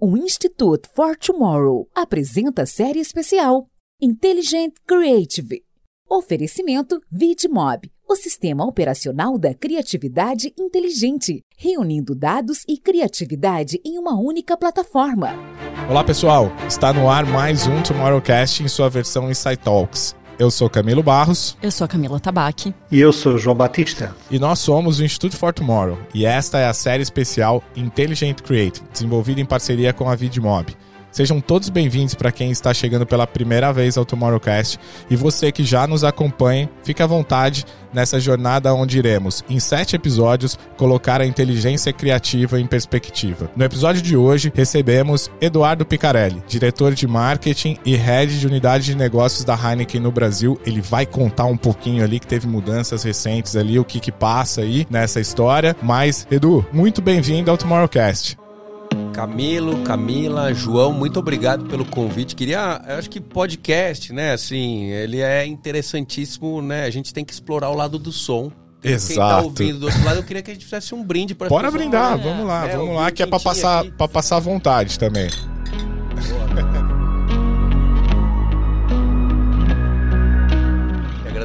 O Institute for Tomorrow apresenta a série especial Intelligent Creative. Oferecimento VidMob, o sistema operacional da criatividade inteligente, reunindo dados e criatividade em uma única plataforma. Olá pessoal, está no ar mais um Tomorrowcast em sua versão Insight Talks. Eu sou Camilo Barros. Eu sou a Camila Tabaque. E eu sou João Batista. E nós somos o Instituto for Tomorrow. E esta é a série especial Intelligent Creative, desenvolvida em parceria com a VidMob. Sejam todos bem-vindos para quem está chegando pela primeira vez ao Tomorrowcast e você que já nos acompanha, fique à vontade nessa jornada onde iremos, em sete episódios, colocar a inteligência criativa em perspectiva. No episódio de hoje, recebemos Eduardo Picarelli, diretor de marketing e head de unidade de negócios da Heineken no Brasil. Ele vai contar um pouquinho ali que teve mudanças recentes ali, o que que passa aí nessa história. Mas, Edu, muito bem-vindo ao Tomorrowcast. Camilo, Camila, João, muito obrigado pelo convite. Queria, eu acho que podcast, né, assim, ele é interessantíssimo, né? A gente tem que explorar o lado do som. Exato. Quem tá ouvindo do outro lado, eu queria que a gente fizesse um brinde para Bora brindar, né? vamos lá, é, vamos lá, que é para passar, para passar vontade também.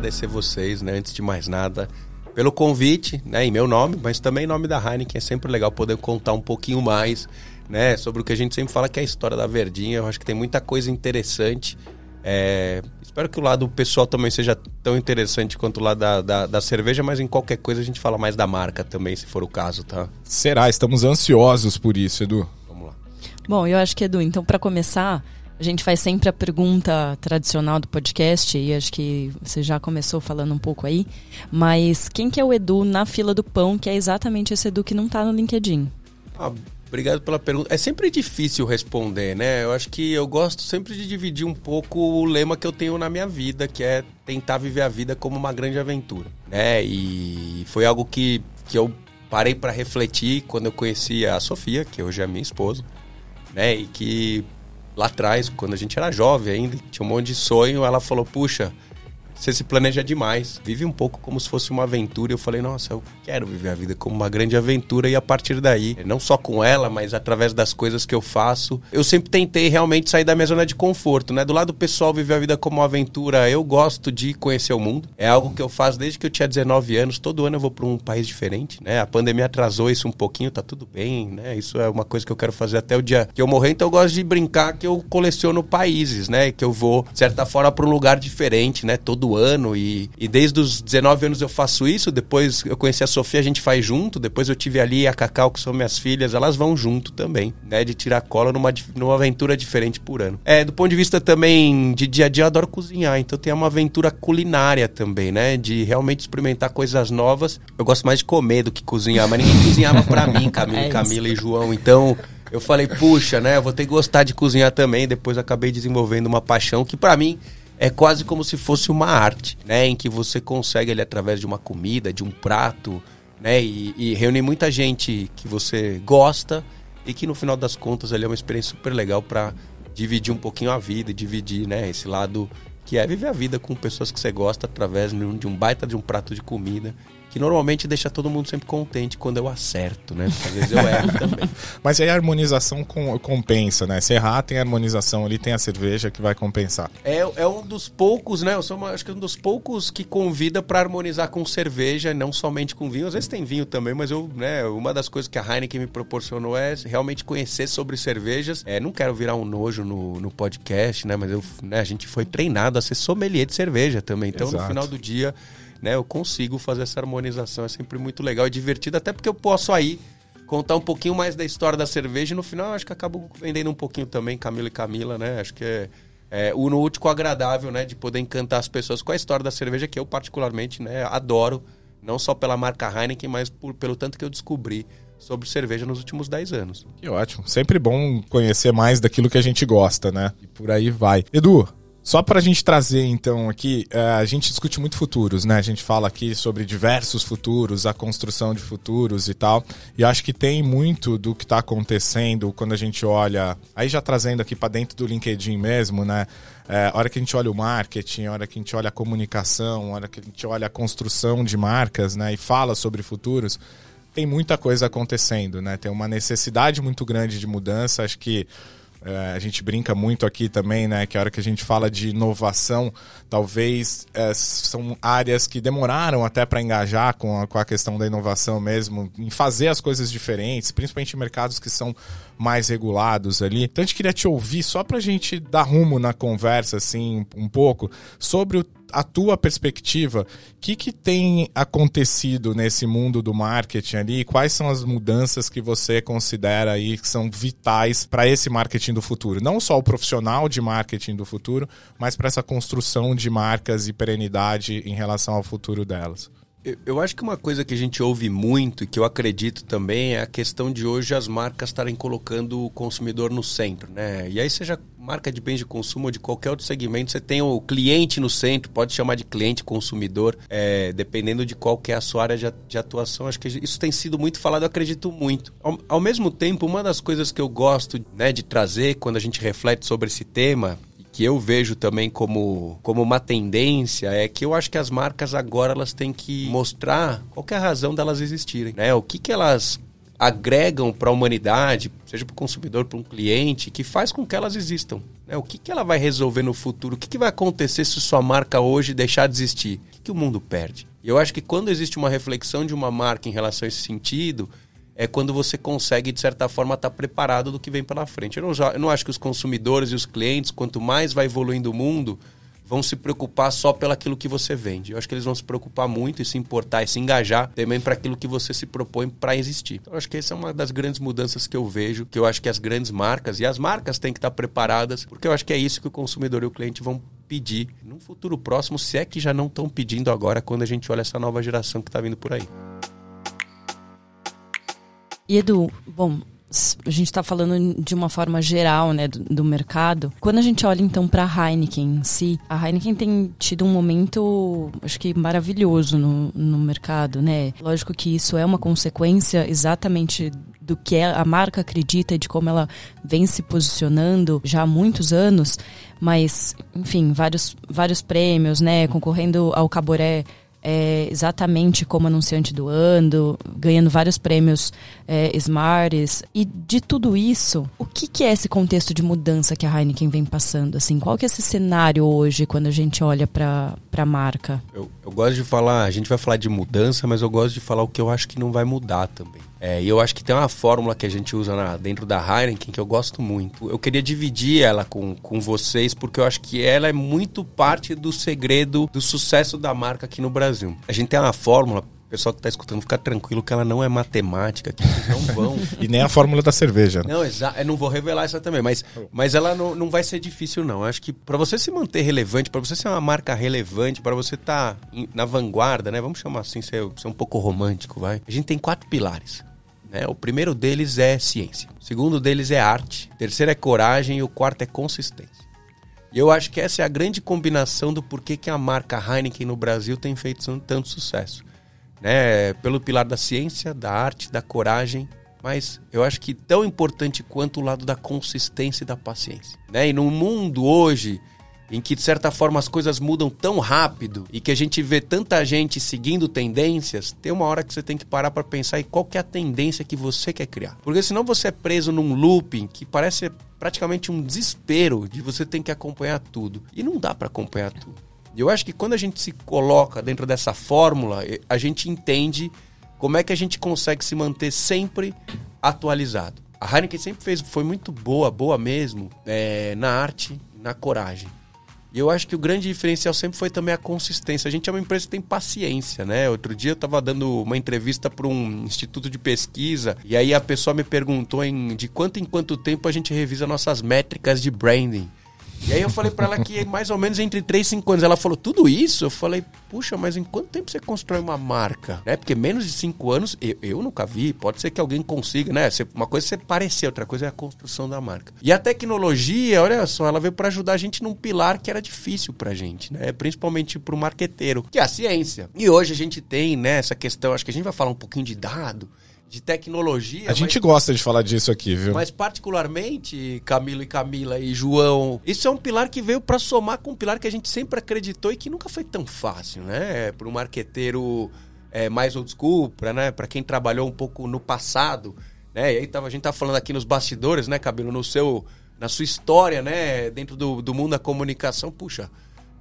agradecer vocês, né, antes de mais nada pelo convite, né, em meu nome, mas também em nome da Heineken. É sempre legal poder contar um pouquinho mais, né, sobre o que a gente sempre fala que é a história da Verdinha. Eu acho que tem muita coisa interessante. É, espero que o lado pessoal também seja tão interessante quanto o lado da, da, da, cerveja, mas em qualquer coisa a gente fala mais da marca também, se for o caso, tá? Será? Estamos ansiosos por isso, Edu. Vamos lá. Bom, eu acho que, Edu, então para começar, a gente faz sempre a pergunta tradicional do podcast e acho que você já começou falando um pouco aí. Mas quem que é o Edu na fila do pão, que é exatamente esse Edu que não está no LinkedIn? Ah, obrigado pela pergunta. É sempre difícil responder, né? Eu acho que eu gosto sempre de dividir um pouco o lema que eu tenho na minha vida, que é tentar viver a vida como uma grande aventura, né? E foi algo que, que eu parei para refletir quando eu conheci a Sofia, que hoje é minha esposa, né? E que lá atrás, quando a gente era jovem ainda, tinha um monte de sonho, ela falou: Puxa, você se planeja demais. Vive um pouco como se fosse uma aventura. Eu falei, nossa, eu quero viver a vida como uma grande aventura. E a partir daí, não só com ela, mas através das coisas que eu faço, eu sempre tentei realmente sair da minha zona de conforto, né? Do lado pessoal, viver a vida como uma aventura, eu gosto de conhecer o mundo. É algo que eu faço desde que eu tinha 19 anos. Todo ano eu vou para um país diferente, né? A pandemia atrasou isso um pouquinho, tá tudo bem, né? Isso é uma coisa que eu quero fazer até o dia que eu morrer. Então eu gosto de brincar que eu coleciono países, né? Que eu vou, de certa forma, para um lugar diferente, né? Todo todo ano e, e desde os 19 anos eu faço isso. Depois eu conheci a Sofia, a gente faz junto. Depois eu tive ali a Cacau, que são minhas filhas, elas vão junto também, né? De tirar cola numa, numa aventura diferente por ano. É, do ponto de vista também de dia a dia, eu adoro cozinhar. Então tem uma aventura culinária também, né? De realmente experimentar coisas novas. Eu gosto mais de comer do que cozinhar, mas ninguém cozinhava pra mim, Camila, é Camila e João. Então. Eu falei, puxa, né? Eu vou ter que gostar de cozinhar também. Depois acabei desenvolvendo uma paixão que para mim é quase como se fosse uma arte, né? Em que você consegue ali através de uma comida, de um prato, né? E, e reunir muita gente que você gosta e que no final das contas ali é uma experiência super legal para dividir um pouquinho a vida, dividir, né? Esse lado que é viver a vida com pessoas que você gosta através de um baita de um prato de comida que normalmente deixa todo mundo sempre contente quando eu acerto, né? Porque às vezes eu erro também. Mas aí a harmonização com, compensa, né? Se errar, tem a harmonização ali, tem a cerveja que vai compensar. É, é um dos poucos, né? Eu sou uma, acho que um dos poucos que convida para harmonizar com cerveja, não somente com vinho. Às vezes tem vinho também, mas eu, né? Uma das coisas que a Heineken me proporcionou é realmente conhecer sobre cervejas. É, não quero virar um nojo no, no podcast, né? Mas eu, né, a gente foi treinado a ser sommelier de cerveja também. Então, Exato. no final do dia né, eu consigo fazer essa harmonização. É sempre muito legal e divertido, até porque eu posso aí contar um pouquinho mais da história da cerveja e no final acho que acabo vendendo um pouquinho também, Camila e Camila, né? Acho que é, é no útil o agradável, né? De poder encantar as pessoas com a história da cerveja que eu particularmente né, adoro, não só pela marca Heineken, mas por, pelo tanto que eu descobri sobre cerveja nos últimos 10 anos. Que ótimo. Sempre bom conhecer mais daquilo que a gente gosta, né? E por aí vai. Edu, só para a gente trazer, então, aqui, é, a gente discute muito futuros, né? A gente fala aqui sobre diversos futuros, a construção de futuros e tal. E acho que tem muito do que está acontecendo quando a gente olha. Aí já trazendo aqui para dentro do LinkedIn mesmo, né? É, a hora que a gente olha o marketing, a hora que a gente olha a comunicação, a hora que a gente olha a construção de marcas, né? E fala sobre futuros tem muita coisa acontecendo, né? Tem uma necessidade muito grande de mudança. Acho que é, a gente brinca muito aqui também, né? Que a hora que a gente fala de inovação, talvez é, são áreas que demoraram até para engajar com a, com a questão da inovação mesmo, em fazer as coisas diferentes, principalmente em mercados que são mais regulados ali. Então a gente queria te ouvir só para a gente dar rumo na conversa, assim, um pouco, sobre o a tua perspectiva, o que, que tem acontecido nesse mundo do marketing ali? Quais são as mudanças que você considera aí que são vitais para esse marketing do futuro? Não só o profissional de marketing do futuro, mas para essa construção de marcas e perenidade em relação ao futuro delas. Eu acho que uma coisa que a gente ouve muito e que eu acredito também é a questão de hoje as marcas estarem colocando o consumidor no centro, né? E aí seja marca de bens de consumo ou de qualquer outro segmento, você tem o cliente no centro, pode chamar de cliente consumidor, é, dependendo de qual que é a sua área de, de, atuação. Acho que isso tem sido muito falado, eu acredito muito. Ao, ao mesmo tempo, uma das coisas que eu gosto né, de trazer quando a gente reflete sobre esse tema que eu vejo também como, como uma tendência é que eu acho que as marcas agora elas têm que mostrar qual é a razão delas existirem, né? O que, que elas agregam para a humanidade, seja para o consumidor, para um cliente, que faz com que elas existam. Né? O que, que ela vai resolver no futuro? O que, que vai acontecer se sua marca hoje deixar de existir? O que, que o mundo perde? Eu acho que quando existe uma reflexão de uma marca em relação a esse sentido, é quando você consegue, de certa forma, estar tá preparado do que vem pela frente. Eu não, eu não acho que os consumidores e os clientes, quanto mais vai evoluindo o mundo, vão se preocupar só pelaquilo que você vende. Eu acho que eles vão se preocupar muito e se importar e se engajar também para aquilo que você se propõe para existir. Então, eu acho que essa é uma das grandes mudanças que eu vejo, que eu acho que as grandes marcas e as marcas têm que estar tá preparadas, porque eu acho que é isso que o consumidor e o cliente vão pedir num futuro próximo, se é que já não estão pedindo agora quando a gente olha essa nova geração que está vindo por aí. E Edu, bom, a gente está falando de uma forma geral, né, do, do mercado. Quando a gente olha então para a Heineken em si, a Heineken tem tido um momento, acho que maravilhoso no, no mercado, né? Lógico que isso é uma consequência exatamente do que a marca acredita e de como ela vem se posicionando já há muitos anos, mas enfim, vários vários prêmios, né, concorrendo ao Caboré é, exatamente como anunciante do ano, ganhando vários prêmios é, Smarts. E de tudo isso, o que, que, é esse contexto de mudança que a Heineken vem passando? Assim, qual que é esse cenário hoje quando a gente olha para a marca? Eu, eu gosto de falar, a gente vai falar de mudança, mas eu gosto de falar o que eu acho que não vai mudar também. É, e eu acho que tem uma fórmula que a gente usa na, dentro da Heineken que eu gosto muito. Eu queria dividir ela com, com vocês, porque eu acho que ela é muito parte do segredo do sucesso da marca aqui no Brasil. A gente tem uma fórmula, o pessoal que está escutando, fica tranquilo que ela não é matemática, que vocês não vão. e nem a fórmula da cerveja. Né? Não, exato. Eu não vou revelar essa também, mas, mas ela não, não vai ser difícil, não. Eu acho que para você se manter relevante, para você ser uma marca relevante, para você estar tá na vanguarda, né? Vamos chamar assim, ser, ser um pouco romântico, vai. A gente tem quatro pilares. Né? O primeiro deles é ciência, o segundo deles é arte, o terceiro é coragem e o quarto é consistência. E eu acho que essa é a grande combinação do porquê que a marca Heineken no Brasil tem feito tanto sucesso. Né? Pelo pilar da ciência, da arte, da coragem, mas eu acho que tão importante quanto o lado da consistência e da paciência. Né? E no mundo hoje em que de certa forma as coisas mudam tão rápido e que a gente vê tanta gente seguindo tendências, tem uma hora que você tem que parar para pensar em qual é a tendência que você quer criar. Porque senão você é preso num looping que parece praticamente um desespero de você ter que acompanhar tudo. E não dá para acompanhar tudo. Eu acho que quando a gente se coloca dentro dessa fórmula, a gente entende como é que a gente consegue se manter sempre atualizado. A Heineken sempre fez, foi muito boa, boa mesmo, é, na arte, na coragem. E eu acho que o grande diferencial sempre foi também a consistência. A gente é uma empresa que tem paciência, né? Outro dia eu estava dando uma entrevista para um instituto de pesquisa e aí a pessoa me perguntou em, de quanto em quanto tempo a gente revisa nossas métricas de branding. E aí eu falei para ela que mais ou menos entre 3 e 5 anos. Ela falou, tudo isso? Eu falei, puxa, mas em quanto tempo você constrói uma marca? Né? Porque menos de 5 anos, eu, eu nunca vi. Pode ser que alguém consiga, né? Uma coisa é você parecer, outra coisa é a construção da marca. E a tecnologia, olha só, ela veio para ajudar a gente num pilar que era difícil pra gente, né? Principalmente pro marqueteiro, que é a ciência. E hoje a gente tem, né, essa questão, acho que a gente vai falar um pouquinho de dado, de tecnologia. A gente gosta de falar disso aqui, viu? Mas particularmente, Camilo e Camila e João, isso é um pilar que veio para somar com um pilar que a gente sempre acreditou e que nunca foi tão fácil, né? Para o marqueteiro é, mais old school, para né, quem trabalhou um pouco no passado, né? E aí tava, a gente tá falando aqui nos bastidores, né, Cabelo, no seu, na sua história, né, dentro do, do mundo da comunicação, puxa,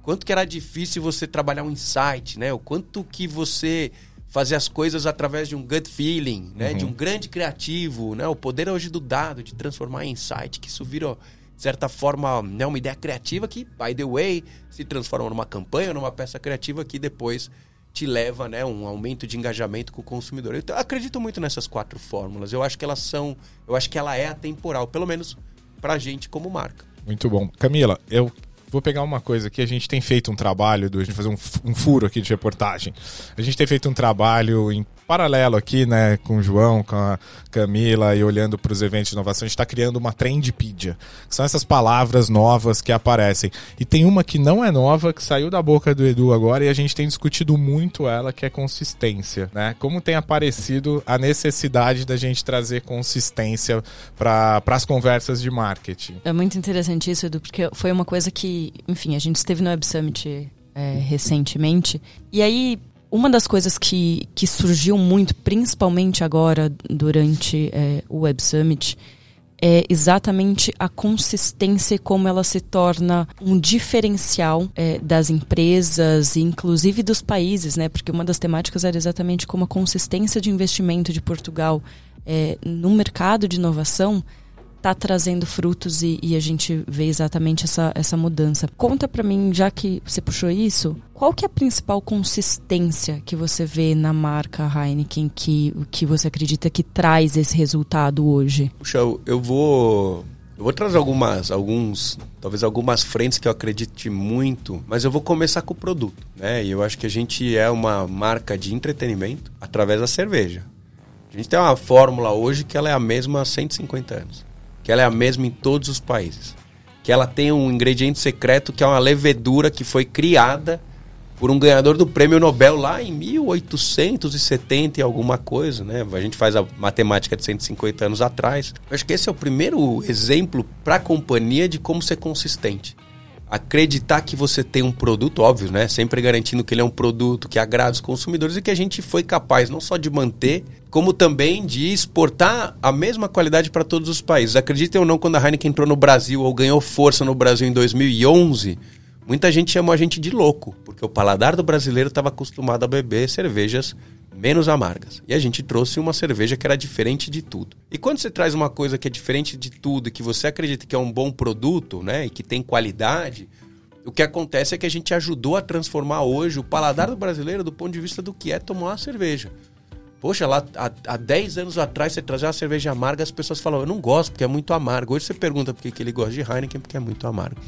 quanto que era difícil você trabalhar um insight, né? O quanto que você fazer as coisas através de um gut feeling, né? Uhum. De um grande criativo, né? O poder hoje do dado, de transformar em insight, que isso vira, de certa forma, né? uma ideia criativa que, by the way, se transforma numa campanha, numa peça criativa que depois te leva, né? Um aumento de engajamento com o consumidor. Eu acredito muito nessas quatro fórmulas. Eu acho que elas são, eu acho que ela é atemporal, pelo menos pra gente como marca. Muito bom. Camila, eu vou pegar uma coisa aqui. A gente tem feito um trabalho, do, a gente fazer um, um furo aqui de reportagem. A gente tem feito um trabalho em paralelo aqui, né, com o João, com a Camila e olhando para os eventos de inovação, a gente está criando uma Trendpedia, que são essas palavras novas que aparecem. E tem uma que não é nova, que saiu da boca do Edu agora e a gente tem discutido muito ela, que é consistência, né? Como tem aparecido a necessidade da gente trazer consistência para as conversas de marketing. É muito interessante isso, Edu, porque foi uma coisa que, enfim, a gente esteve no Web Summit é, recentemente. E aí uma das coisas que, que surgiu muito, principalmente agora durante é, o Web Summit, é exatamente a consistência e como ela se torna um diferencial é, das empresas e inclusive dos países, né? Porque uma das temáticas era exatamente como a consistência de investimento de Portugal é, no mercado de inovação está trazendo frutos e, e, a gente vê exatamente essa, essa mudança. Conta para mim, já que você puxou isso, qual que é a principal consistência que você vê na marca Heineken que, que você acredita que traz esse resultado hoje? Puxa, eu vou eu vou trazer algumas, alguns, talvez algumas frentes que eu acredite muito, mas eu vou começar com o produto, né? E eu acho que a gente é uma marca de entretenimento através da cerveja. A gente tem uma fórmula hoje que ela é a mesma há 150 anos que ela é a mesma em todos os países. Que ela tem um ingrediente secreto que é uma levedura que foi criada por um ganhador do prêmio Nobel lá em 1870 e alguma coisa, né? A gente faz a matemática de 150 anos atrás. Eu acho que esse é o primeiro exemplo para a companhia de como ser consistente. Acreditar que você tem um produto, óbvio, né? Sempre garantindo que ele é um produto que agrada os consumidores e que a gente foi capaz não só de manter, como também de exportar a mesma qualidade para todos os países. Acreditem ou não, quando a Heineken entrou no Brasil ou ganhou força no Brasil em 2011, muita gente chamou a gente de louco, porque o paladar do brasileiro estava acostumado a beber cervejas menos amargas. E a gente trouxe uma cerveja que era diferente de tudo. E quando você traz uma coisa que é diferente de tudo e que você acredita que é um bom produto, né, e que tem qualidade, o que acontece é que a gente ajudou a transformar hoje o paladar do brasileiro do ponto de vista do que é tomar uma cerveja. Poxa, lá há, há 10 anos atrás você trazia uma cerveja amarga, as pessoas falavam, eu não gosto porque é muito amargo. Hoje você pergunta por que ele gosta de Heineken, porque é muito amargo.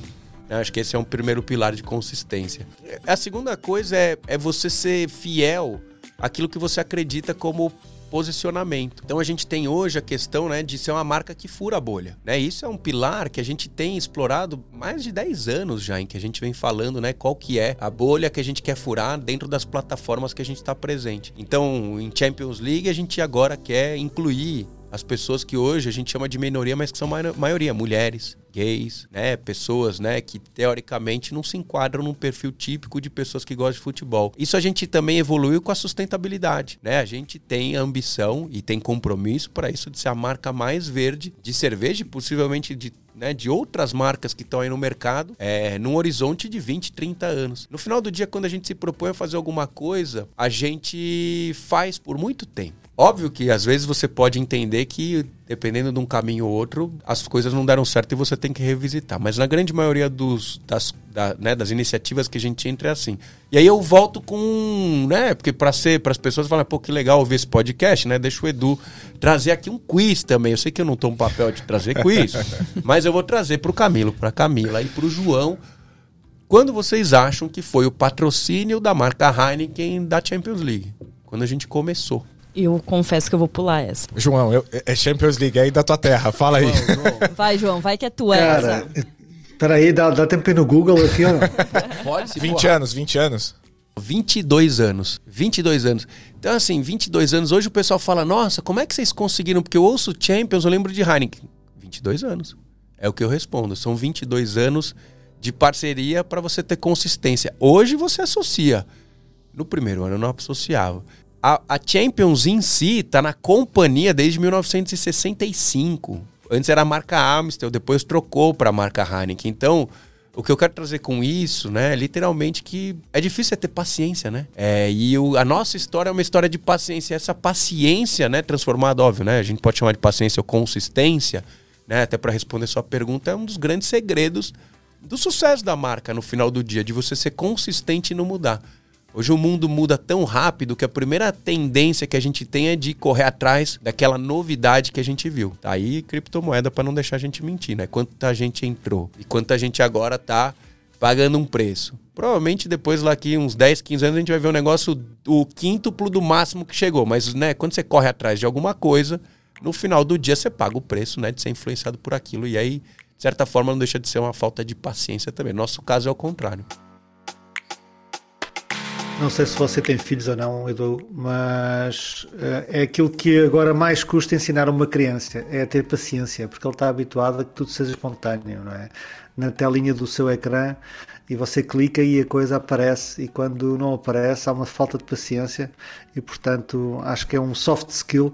Eu acho que esse é um primeiro pilar de consistência. A segunda coisa é, é você ser fiel àquilo que você acredita como posicionamento. Então a gente tem hoje a questão né, de ser uma marca que fura a bolha. Né? Isso é um pilar que a gente tem explorado mais de 10 anos já, em que a gente vem falando né, qual que é a bolha que a gente quer furar dentro das plataformas que a gente está presente. Então, em Champions League, a gente agora quer incluir as pessoas que hoje a gente chama de minoria, mas que são maioria, mulheres, gays, né, pessoas, né, que teoricamente não se enquadram num perfil típico de pessoas que gostam de futebol. Isso a gente também evoluiu com a sustentabilidade, né? A gente tem ambição e tem compromisso para isso de ser a marca mais verde de cerveja, possivelmente de né, de outras marcas que estão aí no mercado, é, num horizonte de 20, 30 anos. No final do dia, quando a gente se propõe a fazer alguma coisa, a gente faz por muito tempo. Óbvio que às vezes você pode entender que, dependendo de um caminho ou outro, as coisas não deram certo e você tem que revisitar. Mas na grande maioria dos, das, da, né, das iniciativas que a gente entra é assim. E aí eu volto com. né? Porque para ser, para as pessoas falarem, pô, que legal ouvir esse podcast, né? Deixa o Edu trazer aqui um quiz também. Eu sei que eu não estou um papel de trazer quiz, mas eu vou trazer para o Camilo, para Camila e para o João. Quando vocês acham que foi o patrocínio da marca Heineken da Champions League? Quando a gente começou. Eu confesso que eu vou pular essa. João, eu, é Champions League aí da tua terra. Fala aí. João, João. Vai, João, vai que é tua Cara, essa. Peraí, dá, dá tempo aí no Google aqui, ó. Pode, se 20 anos, 20 anos. 22 anos. 22 anos. Então, assim, 22 anos. Hoje o pessoal fala: Nossa, como é que vocês conseguiram? Porque eu ouço Champions, eu lembro de Heineken. 22 anos. É o que eu respondo. São 22 anos de parceria para você ter consistência. Hoje você associa. No primeiro ano eu não associava. A, a Champions em si tá na companhia desde 1965. Antes era a marca Amstel, depois trocou para a marca Heineken. Então, o que eu quero trazer com isso, né, é literalmente que é difícil é ter paciência, né? É, e o, a nossa história é uma história de paciência. Essa paciência, né, transformada, óbvio, né? A gente pode chamar de paciência ou consistência, né? Até para responder sua pergunta, é um dos grandes segredos do sucesso da marca no final do dia, de você ser consistente e não mudar. Hoje o mundo muda tão rápido que a primeira tendência que a gente tem é de correr atrás daquela novidade que a gente viu. Tá aí criptomoeda para não deixar a gente mentir, né? Quanta gente entrou e quanta gente agora tá pagando um preço. Provavelmente depois lá aqui uns 10, 15 anos a gente vai ver um negócio o quíntuplo do máximo que chegou, mas né, quando você corre atrás de alguma coisa, no final do dia você paga o preço, né, de ser influenciado por aquilo e aí, de certa forma, não deixa de ser uma falta de paciência também. Nosso caso é o contrário. Não sei se você tem filhos ou não, Edu, mas uh, é aquilo que agora mais custa ensinar a uma criança, é ter paciência, porque ele está habituado a que tudo seja espontâneo, não é? Na telinha do seu ecrã e você clica e a coisa aparece e quando não aparece há uma falta de paciência e portanto acho que é um soft skill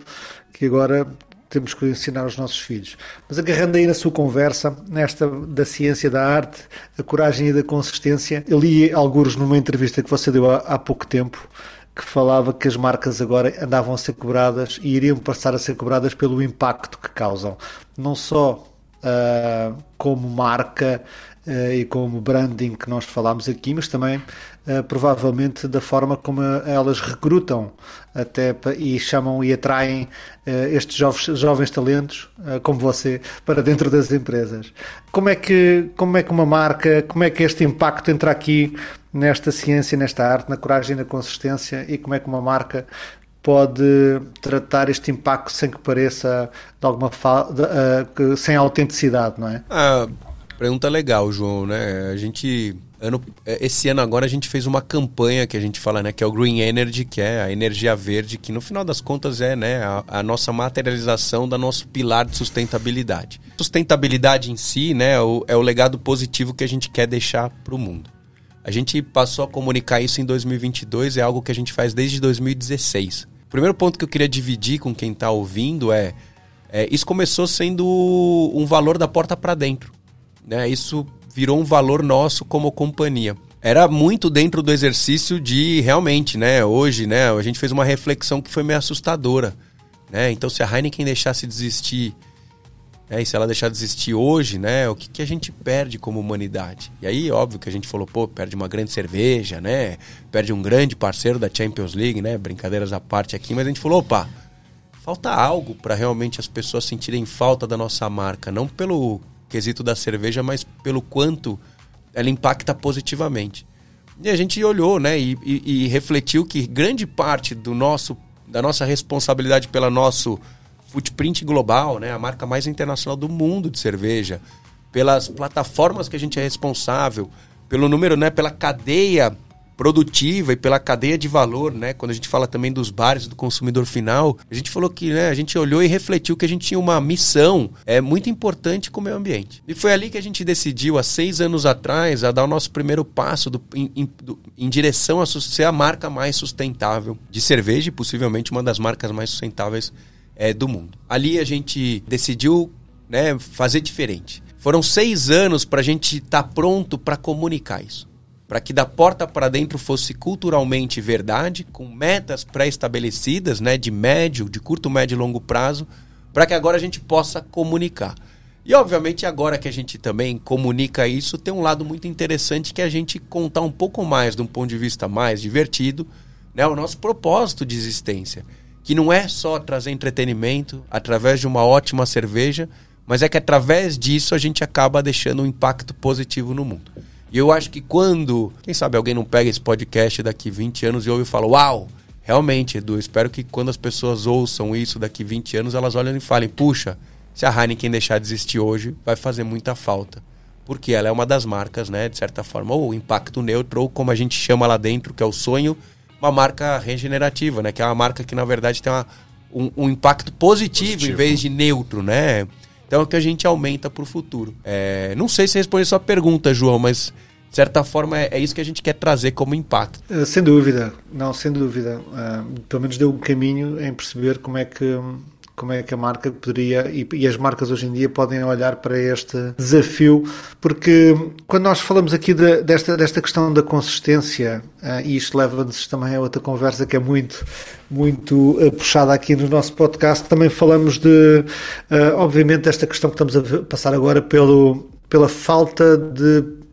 que agora temos que ensinar aos nossos filhos. Mas agarrando aí na sua conversa, nesta da ciência da arte, a coragem e da consistência, eu li alguns numa entrevista que você deu há, há pouco tempo, que falava que as marcas agora andavam a ser cobradas e iriam passar a ser cobradas pelo impacto que causam. Não só uh, como marca uh, e como branding que nós falámos aqui, mas também provavelmente da forma como elas recrutam até e chamam e atraem estes jovens, jovens talentos como você para dentro das empresas. Como é que como é que uma marca, como é que este impacto entra aqui nesta ciência, nesta arte, na coragem e na consistência e como é que uma marca pode tratar este impacto sem que pareça de alguma uh, sem autenticidade, não é? Ah, pergunta legal, João, né? A gente ano, é, esse ano agora a gente fez uma campanha que a gente fala, né, que é o Green Energy, que é a energia verde, que no final das contas é, né, a, a nossa materialização da nosso pilar de sustentabilidade. Sustentabilidade em si, né, é o, é o legado positivo que a gente quer deixar para o mundo. A gente passou a comunicar isso em 2022, é algo que a gente faz desde 2016 primeiro ponto que eu queria dividir com quem está ouvindo é, é, isso começou sendo um valor da porta para dentro. Né? Isso virou um valor nosso como companhia. Era muito dentro do exercício de realmente, né? Hoje, né? A gente fez uma reflexão que foi meio assustadora. Né? Então, se a Heineken deixasse de existir é, e se ela deixar de existir hoje, né, o que, que a gente perde como humanidade? E aí, óbvio que a gente falou, pô, perde uma grande cerveja, né? Perde um grande parceiro da Champions League, né? Brincadeiras à parte aqui, mas a gente falou, opa, falta algo para realmente as pessoas sentirem falta da nossa marca, não pelo quesito da cerveja, mas pelo quanto ela impacta positivamente. E a gente olhou, né, e, e, e refletiu que grande parte do nosso, da nossa responsabilidade pelo nosso footprint global, né? A marca mais internacional do mundo de cerveja, pelas plataformas que a gente é responsável, pelo número, né? Pela cadeia produtiva e pela cadeia de valor, né? Quando a gente fala também dos bares do consumidor final, a gente falou que, né, a gente olhou e refletiu que a gente tinha uma missão é muito importante com o meio ambiente. E foi ali que a gente decidiu há seis anos atrás a dar o nosso primeiro passo do, em, em, do, em direção a ser a marca mais sustentável de cerveja e possivelmente uma das marcas mais sustentáveis é, do mundo. Ali a gente decidiu né, fazer diferente. Foram seis anos para a gente estar tá pronto para comunicar isso. Para que da porta para dentro fosse culturalmente verdade, com metas pré-estabelecidas, né, de médio, de curto, médio e longo prazo, para que agora a gente possa comunicar. E obviamente agora que a gente também comunica isso, tem um lado muito interessante que é a gente contar um pouco mais de um ponto de vista mais divertido, né, o nosso propósito de existência que não é só trazer entretenimento através de uma ótima cerveja, mas é que através disso a gente acaba deixando um impacto positivo no mundo. E eu acho que quando, quem sabe alguém não pega esse podcast daqui 20 anos e ouve e fala: "Uau, realmente, Edu, espero que quando as pessoas ouçam isso daqui 20 anos, elas olhem e falem: "Puxa, se a Heineken deixar de existir hoje, vai fazer muita falta." Porque ela é uma das marcas, né, de certa forma, ou impacto neutro, ou como a gente chama lá dentro, que é o sonho uma marca regenerativa, né? Que é uma marca que, na verdade, tem uma, um, um, impacto positivo, positivo, em vez de neutro, né? Então é o que a gente aumenta para o futuro. É, não sei se respondi a sua pergunta, João, mas de certa forma, é, é isso que a gente quer trazer como impacto. Uh, sem dúvida, não, sem dúvida. Uh, pelo menos deu um caminho em perceber como é que como é que a marca poderia e, e, as marcas hoje em dia podem olhar para este desafio, porque quando nós falamos aqui de, desta, desta questão da consistência, uh, e isto leva-nos também a outra conversa que é muito, muito uh, puxada aqui no nosso podcast, também falamos de, uh, obviamente, esta questão que estamos a passar agora pelo, pela falta de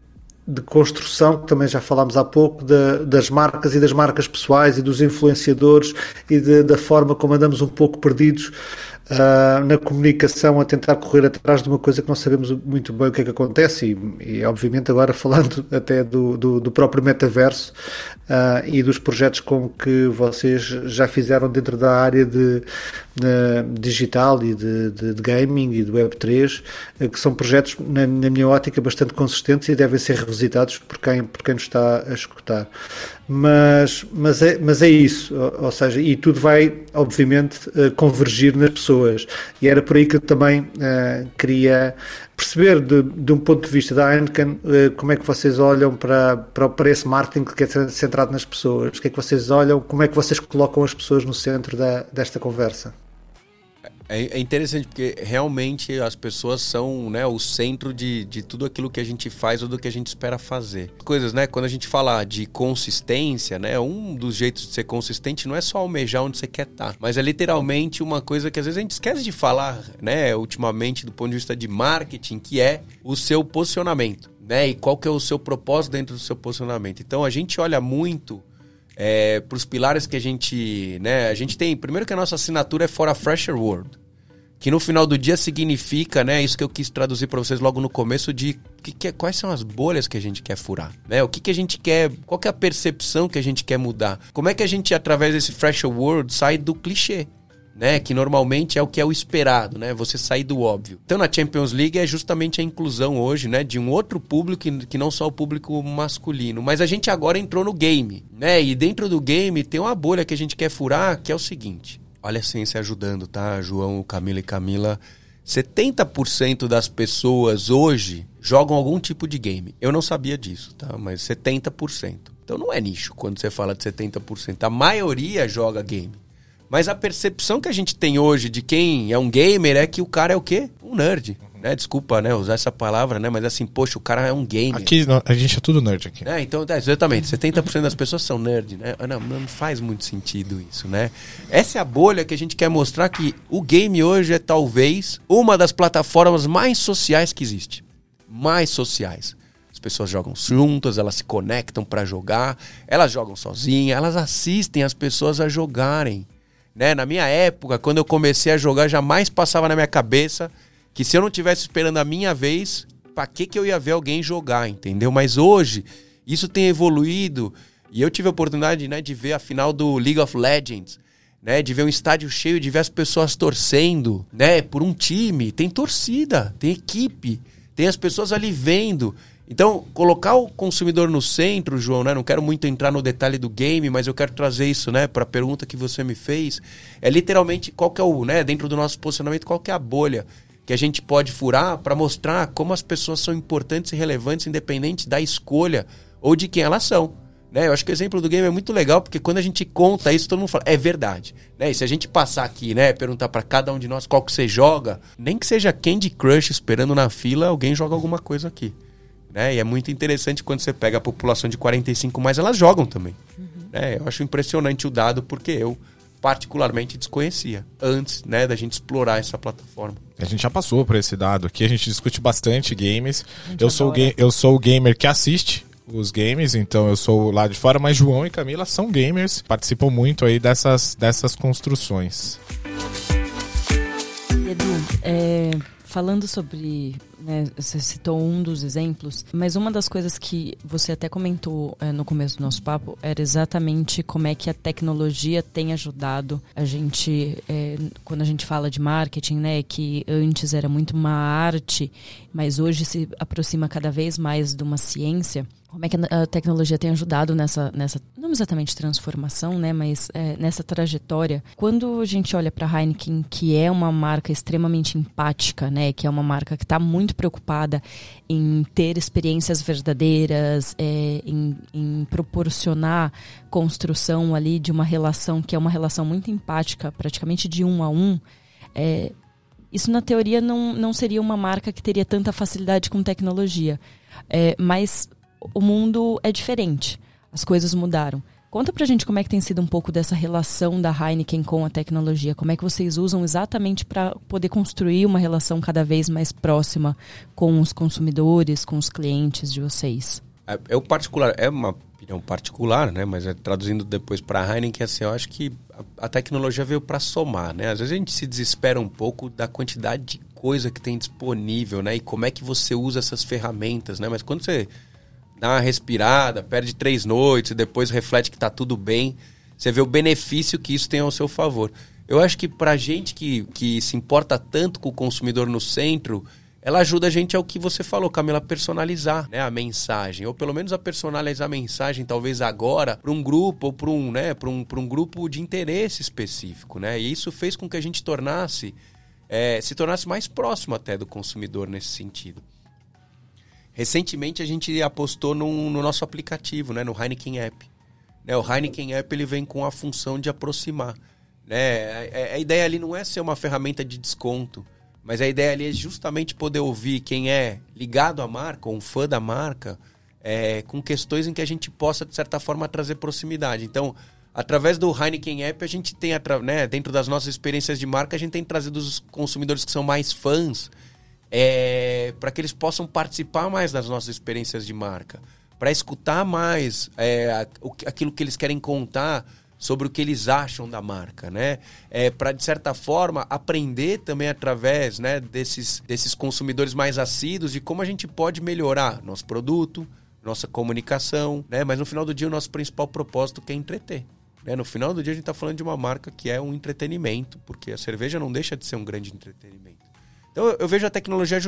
de construção, que também já falámos há pouco, de, das marcas e das marcas pessoais e dos influenciadores e de, da forma como andamos um pouco perdidos uh, na comunicação a tentar correr atrás de uma coisa que não sabemos muito bem o que é que acontece e, e obviamente agora falando até do, do, do próprio metaverso uh, e dos projetos com que vocês já fizeram dentro da área de, de digital e de, de, de, gaming e do Web3, uh, que são projetos, na, na, minha ótica, bastante consistentes e devem ser revisitados por quem, por quem nos está a escutar. Mas, mas, é, mas é isso, ou, ou seja, e tudo vai, obviamente, uh, convergir nas pessoas. E era por aí que eu também queria perceber de, de, um ponto de vista da Heineken eh, como é que vocês olham para, para, para esse marketing que é centrado nas pessoas, o que é que vocês olham, como é que vocês colocam as pessoas no centro da, desta conversa? É, é, interessante porque realmente as pessoas são né, o centro de, de tudo aquilo que a gente faz ou do que a gente espera fazer. Coisas, né? Quando a gente fala de consistência, né? Um dos jeitos de ser consistente não é só almejar onde você quer estar, mas é literalmente uma coisa que às vezes a gente esquece de falar, né? Ultimamente, do ponto de vista de marketing, que é o seu posicionamento, né? E qual que é o seu propósito dentro do seu posicionamento. Então a gente olha muito é, para os pilares que a gente, né? A gente tem, primeiro que a nossa assinatura é For a Fresher World que no final do dia significa, né, isso que eu quis traduzir para vocês logo no começo de que, que, quais são as bolhas que a gente quer furar, né? O que, que a gente quer, qual que é a percepção que a gente quer mudar? Como é que a gente através desse fresh world sai do clichê? Né, que normalmente é o que é o esperado, né? Você sair do óbvio. Então na Champions League é justamente a inclusão hoje, né, de um outro público que, que não só o público masculino, mas a gente agora entrou no game, né? E dentro do game tem uma bolha que a gente quer furar, que é o seguinte: Olha a ciência ajudando, tá? João, Camila e Camila. 70% das pessoas hoje jogam algum tipo de game. Eu não sabia disso, tá? Mas 70%. Então não é nicho quando você fala de 70%. A maioria joga game. Mas a percepção que a gente tem hoje de quem é um gamer é que o cara é o quê? Um nerd né? Desculpa, né, usar essa palavra, né? Mas assim, poxa, o cara é um gamer. Aqui a gente é tudo nerd aqui. É, então, é, exatamente. 70% das pessoas são nerd, né? Não, não faz muito sentido isso, né? Essa é a bolha que a gente quer mostrar que o game hoje é talvez uma das plataformas mais sociais que existe. Mais sociais. As pessoas jogam juntas, elas se conectam para jogar, elas jogam sozinhas, elas assistem as pessoas a jogarem. Né? Na minha época, quando eu comecei a jogar, jamais passava na minha cabeça que se eu não tivesse esperando a minha vez, para que que eu ia ver alguém jogar, entendeu? Mas hoje isso tem evoluído e eu tive a oportunidade, né, de ver a final do League of Legends, né, de ver um estádio cheio, de ver as pessoas torcendo, né, por um time, tem torcida, tem equipe, tem as pessoas ali vendo. Então, colocar o consumidor no centro, João, né? Não quero muito entrar no detalhe do game, mas eu quero trazer isso, né, para a pergunta que você me fez. É literalmente qual que é o, né, dentro do nosso posicionamento, qual que é a bolha que a gente pode furar para mostrar como as pessoas são importantes e relevantes, independente da escolha ou de quem elas são. Né? Eu acho que o exemplo do game é muito legal, porque quando a gente conta isso, todo mundo fala, é verdade. Né? E se a gente passar aqui, né, perguntar para cada um de nós qual que você joga, nem que seja Candy Crush esperando na fila, alguém joga alguma coisa aqui. Né? E é muito interessante quando você pega a população de 45 mais, elas jogam também. Uhum. Né? Eu acho impressionante o dado, porque eu particularmente desconhecia antes né, da gente explorar essa plataforma. A gente já passou por esse dado aqui, a gente discute bastante games. Eu sou, eu sou o gamer que assiste os games, então eu sou lá de fora, mas João e Camila são gamers, participam muito aí dessas, dessas construções. Edu, é, falando sobre né, você citou um dos exemplos, mas uma das coisas que você até comentou é, no começo do nosso papo era exatamente como é que a tecnologia tem ajudado a gente, é, quando a gente fala de marketing, né, que antes era muito uma arte, mas hoje se aproxima cada vez mais de uma ciência como é que a tecnologia tem ajudado nessa, nessa não exatamente transformação, né, mas é, nessa trajetória. Quando a gente olha para a Heineken, que é uma marca extremamente empática, né, que é uma marca que está muito muito preocupada em ter experiências verdadeiras, é, em, em, proporcionar construção ali de uma relação que é uma relação muito empática, praticamente de um a um, é, isso na teoria não, não seria uma marca que teria tanta facilidade com tecnologia. É, mas o mundo é diferente, as coisas mudaram. Conta pra gente como é que tem sido um pouco dessa relação da Heineken com a tecnologia. Como é que vocês usam exatamente para poder construir uma relação cada vez mais próxima com os consumidores, com os clientes de vocês? É, é particular, é uma opinião particular, né? Mas é, traduzindo depois para a Heineken, assim, eu acho que a, a tecnologia veio para somar, né? Às vezes a gente se desespera um pouco da quantidade de coisa que tem disponível, né? E como é que você usa essas ferramentas, né? Mas quando você dá uma respirada, perde três noites depois reflete que está tudo bem. Você vê o benefício que isso tem ao seu favor. Eu acho que para gente que, que se importa tanto com o consumidor no centro, ela ajuda a gente ao que você falou, Camila, personalizar né, a mensagem, ou pelo menos a personalizar a mensagem, talvez agora, para um grupo ou para um, né, um, um grupo de interesse específico. Né? E isso fez com que a gente tornasse, é, se tornasse mais próximo até do consumidor nesse sentido. Recentemente a gente apostou no, no nosso aplicativo, né, no Heineken App. Né, o Heineken App ele vem com a função de aproximar. Né? A, a, ideia ali não é ser uma ferramenta de desconto, mas a ideia ali é justamente poder ouvir quem é ligado à marca, ou um fã da marca, é, com questões em que a gente possa, de certa forma, trazer proximidade. Então, através do Heineken App, a gente tem, né, dentro das nossas experiências de marca, a gente tem trazido os consumidores que são mais fãs é, para que eles possam participar mais das nossas experiências de marca, para escutar mais é, aquilo que eles querem contar sobre o que eles acham da marca, né? É, para de certa forma aprender também através, né, desses desses consumidores mais assíduos de como a gente pode melhorar nosso produto, nossa comunicação, né? Mas no final do dia o nosso principal propósito é entreter. Né? No final do dia a gente está falando de uma marca que é um entretenimento, porque a cerveja não deixa de ser um grande entretenimento. Então eu vejo a tecnologia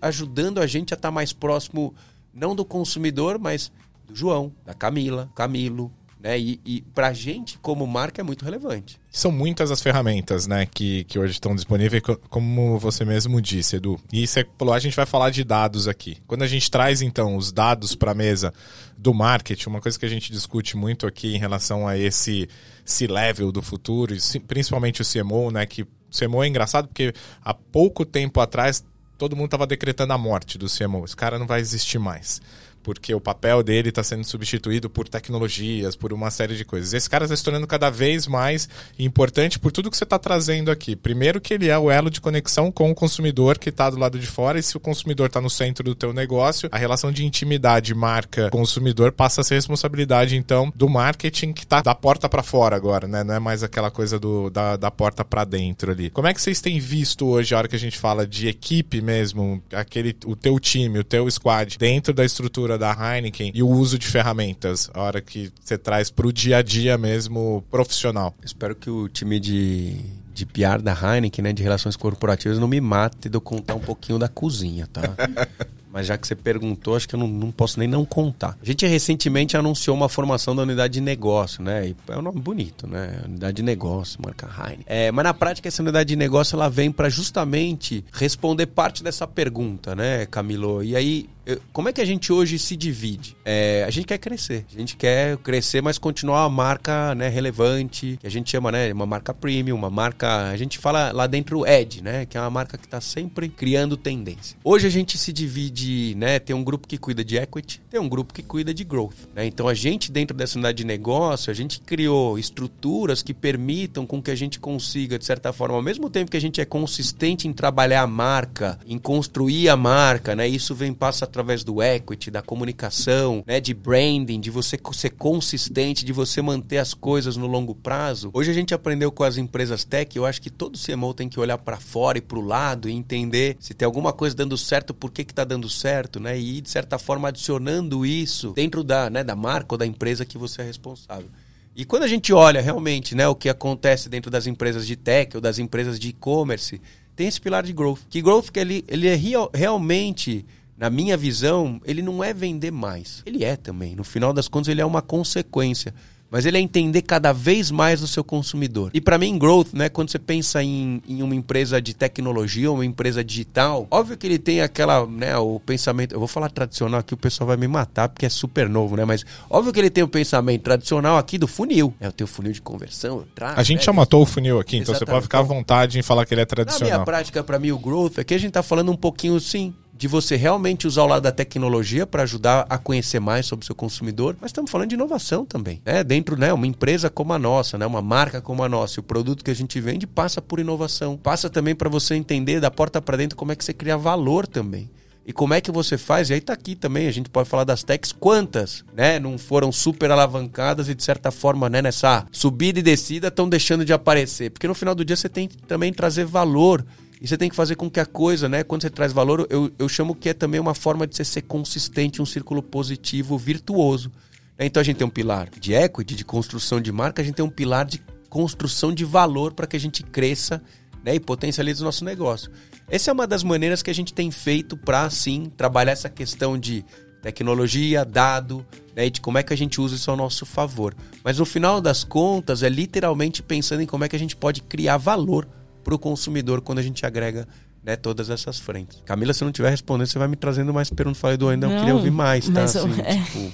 ajudando a gente a estar tá mais próximo, não do consumidor, mas do João, da Camila, Camilo, né? E, e para a gente, como marca, é muito relevante. São muitas as ferramentas né, que, que hoje estão disponíveis, como você mesmo disse, Edu. E você falou, a gente vai falar de dados aqui. Quando a gente traz, então, os dados para a mesa do marketing, uma coisa que a gente discute muito aqui em relação a esse C-level do futuro, principalmente o CMO, né, que CMO é engraçado porque há pouco tempo atrás todo mundo estava decretando a morte do CMO. Esse cara não vai existir mais porque o papel dele está sendo substituído por tecnologias, por uma série de coisas. Esse cara está se tornando cada vez mais importante por tudo que você está trazendo aqui. Primeiro que ele é o elo de conexão com o consumidor que está do lado de fora e se o consumidor está no centro do teu negócio, a relação de intimidade marca-consumidor passa a ser responsabilidade então do marketing que está da porta para fora agora, né? Não é mais aquela coisa do, da, da porta para dentro ali. Como é que vocês têm visto hoje a hora que a gente fala de equipe mesmo, aquele o teu time, o teu squad dentro da estrutura cultura da Heineken e o uso de ferramentas, a hora que você traz para o dia a dia mesmo profissional. Espero que o time de, de PR da Heineken, né, de relações corporativas, não me mate de eu contar um pouquinho da cozinha, tá? Mas já que você perguntou, acho que eu não, não, posso nem não contar. A gente recentemente anunciou uma formação da unidade de negócio, né? E é um nome bonito, né? Unidade de negócio, marca Heineken. É, mas na prática, essa unidade de negócio ela vem para justamente responder parte dessa pergunta, né, Camilo? E aí, como é que a gente hoje se divide? É, a gente quer crescer. A gente quer crescer, mas continuar uma marca né, relevante, que a gente chama né, uma marca premium, uma marca. A gente fala lá dentro Ed, né? Que é uma marca que está sempre criando tendência. Hoje a gente se divide, né? Tem um grupo que cuida de equity, tem um grupo que cuida de growth. Né? Então a gente, dentro dessa unidade de negócio, a gente criou estruturas que permitam com que a gente consiga, de certa forma, ao mesmo tempo que a gente é consistente em trabalhar a marca, em construir a marca, né? Isso vem passa através do equity, da comunicação, né, de branding, de você ser consistente, de você manter as coisas no longo prazo. Hoje a gente aprendeu com as empresas tech, eu acho que todo CMO tem que olhar para fora e para o lado e entender se tem alguma coisa dando certo, por que que tá dando certo, né? E de certa forma adicionando isso dentro da, né, da marca ou da empresa que você é responsável. E quando a gente olha realmente né, o que acontece dentro das empresas de tech ou das empresas de e-commerce, tem esse pilar de growth. Que growth que ele, ele é real, realmente na minha visão, ele não é vender mais. Ele é também. No final das contas, ele é uma consequência. Mas ele é entender cada vez mais o seu consumidor. E para mim, growth, né, quando você pensa em, em uma empresa de tecnologia, uma empresa digital, óbvio que ele tem aquela, né, o pensamento, eu vou falar tradicional aqui, o pessoal vai me matar porque é super novo, né, mas óbvio que ele tem o pensamento tradicional aqui do funil. É, eu tenho funil de conversão, eu trago, A gente né, já matou o funil aqui, então você Exatamente. pode ficar à vontade em falar que ele é Na tradicional. minha prática, para mim, o growth é que a gente tá falando um pouquinho, sim, de você realmente usar o lado da tecnologia para ajudar a conhecer mais sobre o seu consumidor, mas estamos falando de inovação também, né? Dentro, né, uma empresa como a nossa, né, uma marca como a nossa, o produto que a gente vende passa por inovação. Passa também para você entender da porta para dentro como é que você cria valor também. E como é que você faz? E aí tá aqui também, a gente pode falar das techs, quantas, né, não foram super alavancadas e de certa forma, né, nessa subida e descida estão deixando de aparecer. Porque no final do dia você tem que também trazer valor e você tem que fazer com que a coisa, né? Quando você traz valor, eu, eu chamo que é também uma forma de você ser consistente, um círculo positivo, virtuoso. né? Então a gente tem um pilar de equity, de construção de marca, a gente tem um pilar de construção de valor para que a gente cresça né? e potencialize o nosso negócio. Essa é uma das maneiras que a gente tem feito para, sim, trabalhar essa questão de tecnologia, dado, né? e de como é que a gente usa isso ao nosso favor. Mas no final das contas, é literalmente pensando em como é que a gente pode criar valor para o consumidor quando a gente agrega né, todas essas frentes. Camila, se eu não estiver respondendo, você vai me trazendo mais perguntas. Falei do ainda, eu Não, queria ouvir mais, tá? eu- Assim, é. tipo,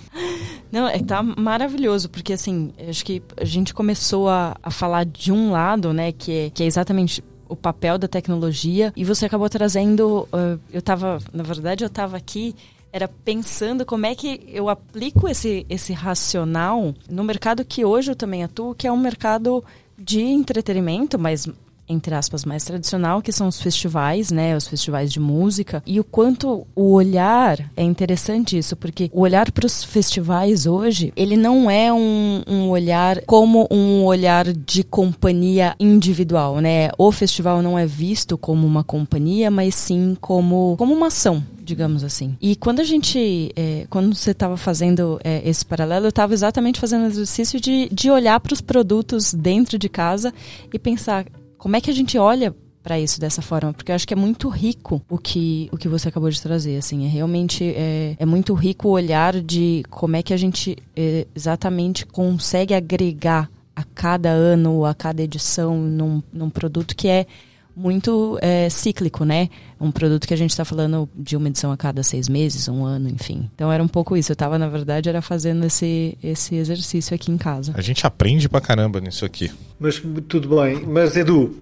Não, é que tá maravilhoso, porque assim, acho que a gente começou a, a falar de um lado, né, que é, que é exatamente o papel da tecnologia, e você acabou trazendo. ah, eu tava, na verdade, eu tava aqui. Era pensando como é que eu aplico esse, esse racional no mercado que hoje eu também atuo, que é um mercado de entretenimento, mas entre aspas, mais tradicional, que são os festivais, né? Os festivais de música. E o quanto o olhar é interessante isso, porque o olhar para os festivais hoje, ele não é um, um olhar como um olhar de companhia individual, né? O festival não é visto como uma companhia, mas sim como, como uma ação, digamos assim. E quando a gente, é, quando você estava fazendo é, esse paralelo, eu estava exatamente fazendo o exercício de, de olhar para os produtos dentro de casa e pensar como é que a gente olha para isso dessa forma, porque eu acho que é muito rico o que, o que você acabou de trazer, assim, é realmente é, é muito rico o olhar de como é que a gente é, exatamente consegue agregar a cada ano, a cada edição num, num produto que é muito é, cíclico, né? Um produto que a gente está falando de uma edição a cada seis meses, um ano, enfim. Então era um pouco isso. Eu estava, na verdade, era fazendo esse, esse exercício aqui em casa. A gente aprende pra caramba nisso aqui. Mas tudo bem. Mas Edu,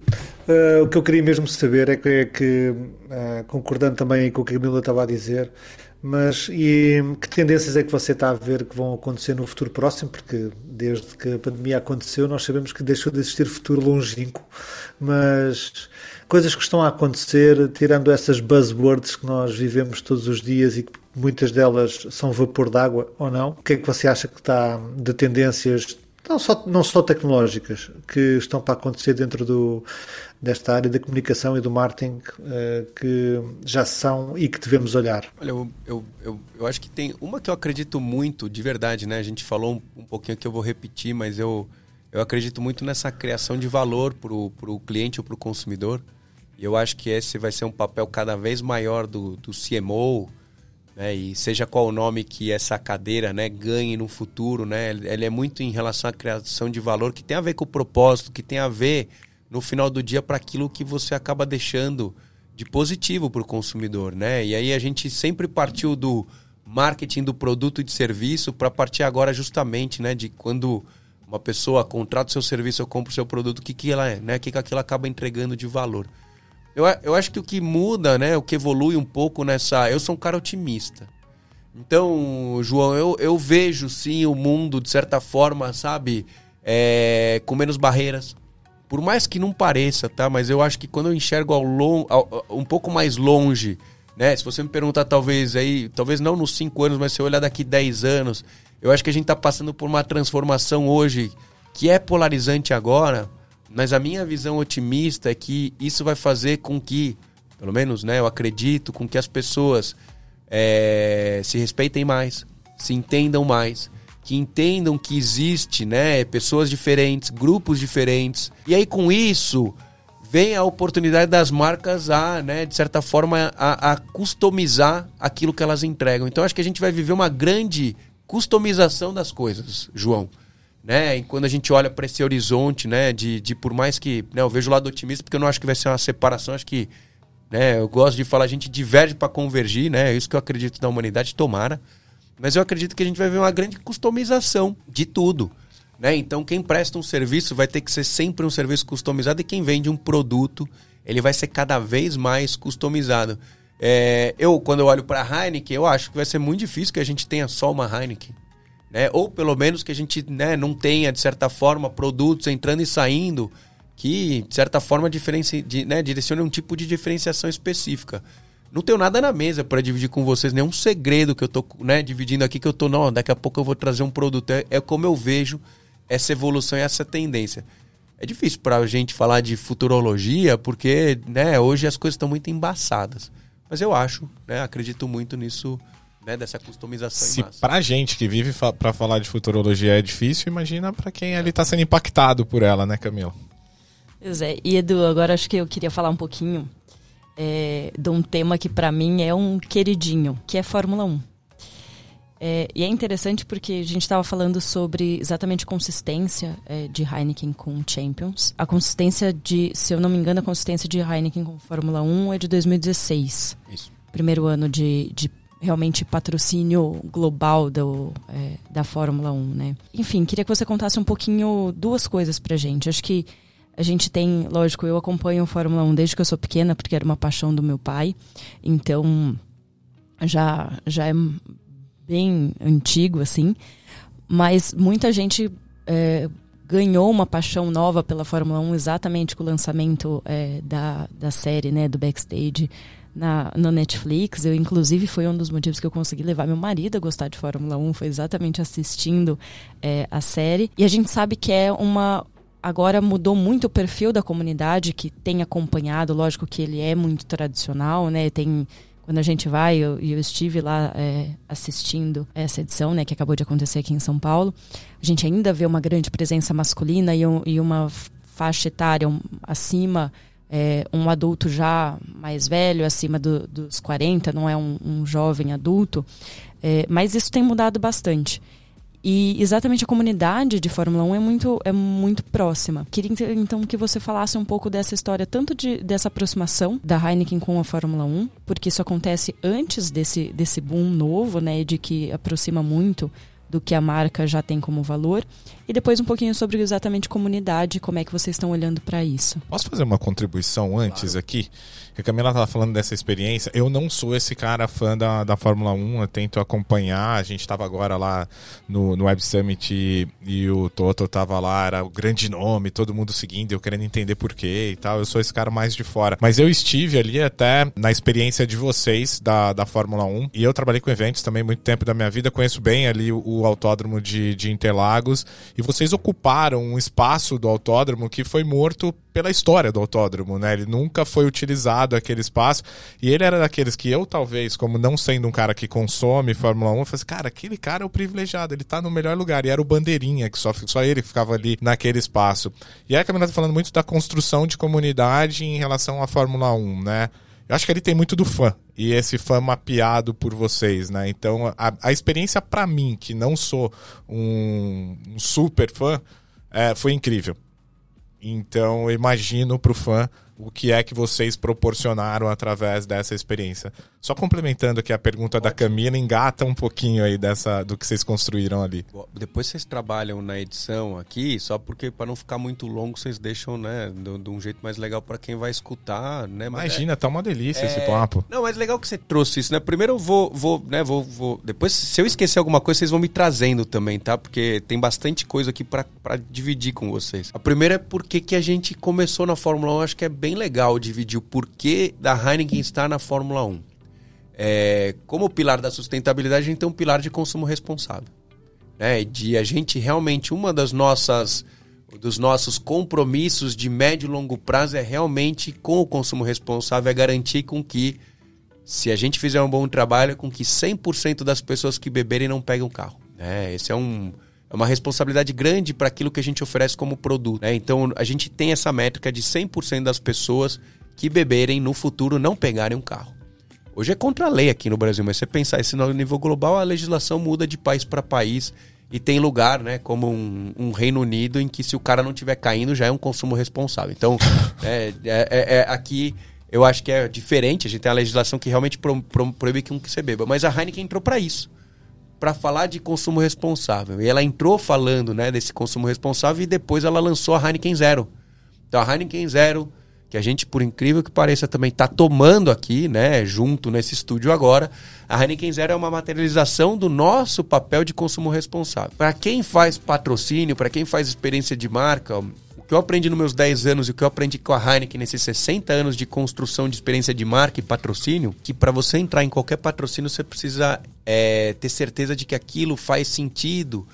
eh, o que eu queria mesmo saber é que, é que, eh, concordando também com o que a Camila estava a dizer, mas e que tendências é que você está a ver que vão acontecer no futuro próximo? Porque desde que a pandemia aconteceu, nós sabemos que deixou de existir futuro longínquo, mas coisas que estão a acontecer, tirando essas buzzwords que nós vivemos todos os dias e que muitas delas são vapor d'água ou não, o que é que você acha que está de tendências não só, não só tecnológicas que estão para acontecer dentro do, desta área da comunicação e do marketing eh, que já são e que devemos olhar. Olha, eu, eu, eu, eu acho que tem uma que eu acredito muito, de verdade, né? A gente falou um, um pouquinho que eu vou repetir, mas eu, eu acredito muito nessa criação de valor para o cliente ou para o consumidor. E eu acho que esse vai ser um papel cada vez maior do, do CMO, né? E seja qual o nome que essa cadeira né, ganhe no futuro, né? Ele é muito em relação à criação de valor que tem a ver com o propósito, que tem a ver no final do dia para aquilo que você acaba deixando de positivo para o consumidor, né? E aí a gente sempre partiu do marketing do produto e de serviço para partir agora justamente, né, de quando uma pessoa contrata o seu serviço ou compra o seu produto, o que, que ela é, né? O que, que aquilo acaba entregando de valor. Eu, eu acho que o que muda, né, o que evolui um pouco nessa. Eu sou um cara otimista. Então, João, eu, eu vejo sim o mundo, de certa forma, sabe, é, com menos barreiras. Por mais que não pareça, tá? Mas eu acho que quando eu enxergo ao long, ao, um pouco mais longe, né? Se você me perguntar, talvez aí, talvez não nos 5 anos, mas se eu olhar daqui 10 anos, eu acho que a gente tá passando por uma transformação hoje que é polarizante agora, mas a minha visão otimista é que isso vai fazer com que, pelo menos, né, eu acredito, com que as pessoas é, se respeitem mais, se entendam mais, que entendam que existe, né, pessoas diferentes, grupos diferentes. E aí com isso vem a oportunidade das marcas a, né, de certa forma, a, a customizar aquilo que elas entregam. Então acho que a gente vai viver uma grande customização das coisas, João né? E quando a gente olha para esse horizonte, né? De, de por mais que, né? Eu vejo o lado otimista porque eu não acho que vai ser uma separação, acho que, né? Eu gosto de falar, a gente diverge para convergir, né? É isso que eu acredito da humanidade, tomara. Mas eu acredito que a gente vai ver uma grande customização de tudo. Né? Então, quem presta um serviço vai ter que ser sempre um serviço customizado e quem vende um produto, ele vai ser cada vez mais customizado. É, eu, quando eu olho para a Heineken, eu acho que vai ser muito difícil que a gente tenha só uma Heineken. Né? Ou pelo menos que a gente né, não tenha, de certa forma, produtos entrando e saindo que, de certa forma, diferenci, de, né, direcione um tipo de diferenciação específica. Não tenho nada na mesa para dividir com vocês, nenhum segredo que eu tô né, dividindo aqui, que eu tô, não, daqui a pouco eu vou trazer um produto. É, é como eu vejo essa evolução e essa tendência. É difícil para a gente falar de futurologia, porque né, hoje as coisas estão muito embaçadas. Mas eu acho, né, acredito muito nisso, né, dessa customização. Se para gente que vive fa para falar de futurologia é difícil, imagina para quem ali está sendo impactado por ela, né, Camila? Pois é. E Edu, agora acho que eu queria falar um pouquinho é, de um tema que para mim é um queridinho, que é Fórmula 1. É, e é interessante porque a gente estava falando sobre exatamente consistência é, de Heineken com Champions. A consistência de, se eu não me engano, a consistência de Heineken com Fórmula 1 é de 2016. Isso. Primeiro ano de, de realmente patrocínio global do, é, da Fórmula 1, né? Enfim, queria que você contasse um pouquinho duas coisas pra gente. Acho que a gente tem, lógico, eu acompanho a Fórmula 1 desde que eu sou pequena, porque era uma paixão do meu pai. Então, já, já é bem antigo, assim. Mas muita gente é, ganhou uma paixão nova pela Fórmula 1 exatamente com o lançamento é, da, da série, né, do Backstage na, no Netflix. Eu, inclusive, foi um dos motivos que eu consegui levar meu marido a gostar de Fórmula 1, foi exatamente assistindo é, a série. E a gente sabe que é uma. Agora mudou muito o perfil da comunidade que tem acompanhado, lógico que ele é muito tradicional, né? Tem quando a gente vai, eu, eu, estive lá é, assistindo essa edição, né, que acabou de acontecer aqui em São Paulo, a gente ainda vê uma grande presença masculina e, um, e uma faixa etária um, acima, é, um adulto já mais velho, acima do, dos 40, não é um, um jovem adulto, é, mas isso tem mudado bastante. E exatamente a comunidade de Fórmula 1 é muito, é muito próxima. Queria então que você falasse um pouco dessa história, tanto de, dessa aproximação da Heineken com a Fórmula 1, porque isso acontece antes desse, desse boom novo, né, de que aproxima muito do que a marca já tem como valor e depois um pouquinho sobre exatamente comunidade, como é que vocês estão olhando para isso. Posso fazer uma contribuição antes claro. aqui? A Camila estava falando dessa experiência. Eu não sou esse cara fã da, da Fórmula 1, eu tento acompanhar. A gente estava agora lá no, no Web Summit e, e o Toto estava lá, era o grande nome, todo mundo seguindo, eu querendo entender por quê e tal. Eu sou esse cara mais de fora. Mas eu estive ali até na experiência de vocês da, da Fórmula 1 e eu trabalhei com eventos também muito tempo da minha vida, conheço bem ali o, o autódromo de, de Interlagos e vocês ocuparam um espaço do autódromo que foi morto pela história do autódromo, né? Ele nunca foi utilizado aquele espaço. E ele era daqueles que eu, talvez, como não sendo um cara que consome Fórmula 1, eu falei assim, cara, aquele cara é o privilegiado, ele tá no melhor lugar. E era o Bandeirinha, que só, só ele ficava ali naquele espaço. E aí a Camila tá falando muito da construção de comunidade em relação à Fórmula 1, né? Eu acho que ele tem muito do fã. E esse fã mapeado por vocês, né? Então, a, a experiência para mim, que não sou um, um super fã, é, foi incrível. Então, imagino pro fã o que é que vocês proporcionaram através dessa experiência. Só complementando aqui a pergunta da Camila, engata um pouquinho aí dessa do que vocês construíram ali. Depois vocês trabalham na edição aqui, só porque para não ficar muito longo, vocês deixam, né, de, um jeito mais legal para quem vai escutar, né? Mas Imagina, é, tá uma delícia é... esse papo. Não, mas legal que você trouxe isso, né? Primeiro eu vou, vou, né, vou, vou, depois se eu esquecer alguma coisa, vocês vão me trazendo também, tá? Porque tem bastante coisa aqui para dividir com vocês. A primeira é porque que a gente começou na Fórmula 1, acho que é bem legal dividir o porquê da Heineken estar na Fórmula 1. É, como pilar da sustentabilidade, a gente tem um pilar de consumo responsável. Né? De a gente realmente, uma das nossas dos nossos compromissos de médio e longo prazo é realmente com o consumo responsável, é garantir com que, se a gente fizer um bom trabalho, com que 100% das pessoas que beberem não peguem o carro. Né? Esse é um, é uma responsabilidade grande para aquilo que a gente oferece como produto. Né? Então, a gente tem essa métrica de 100% das pessoas que beberem no futuro não pegarem um carro. Hoje é contra a lei aqui no Brasil, mas você pensar isso no nível global, a legislação muda de país para país E tem lugar, né, como um, um, Reino Unido, em que se o cara não estiver caindo, já é um consumo responsável. Então, é, é, é, é, aqui eu acho que é diferente. A gente tem a legislação que realmente pro, pro, proíbe que um que você beba. Mas a Heineken entrou para isso para falar de consumo responsável. E ela entrou falando né, desse consumo responsável e depois ela lançou a Heineken Zero. Então a Heineken Zero que a gente, por incrível que pareça, também está tomando aqui, né, junto nesse estúdio agora. A Heineken Zero é uma materialização do nosso papel de consumo responsável. Para quem faz patrocínio, para quem faz experiência de marca, que eu aprendi nos meus 10 anos e o que eu aprendi com a Heineken nesses 60 anos de construção de experiência de marca e patrocínio, que para você entrar em qualquer patrocínio você precisa é, ter certeza de que aquilo faz sentido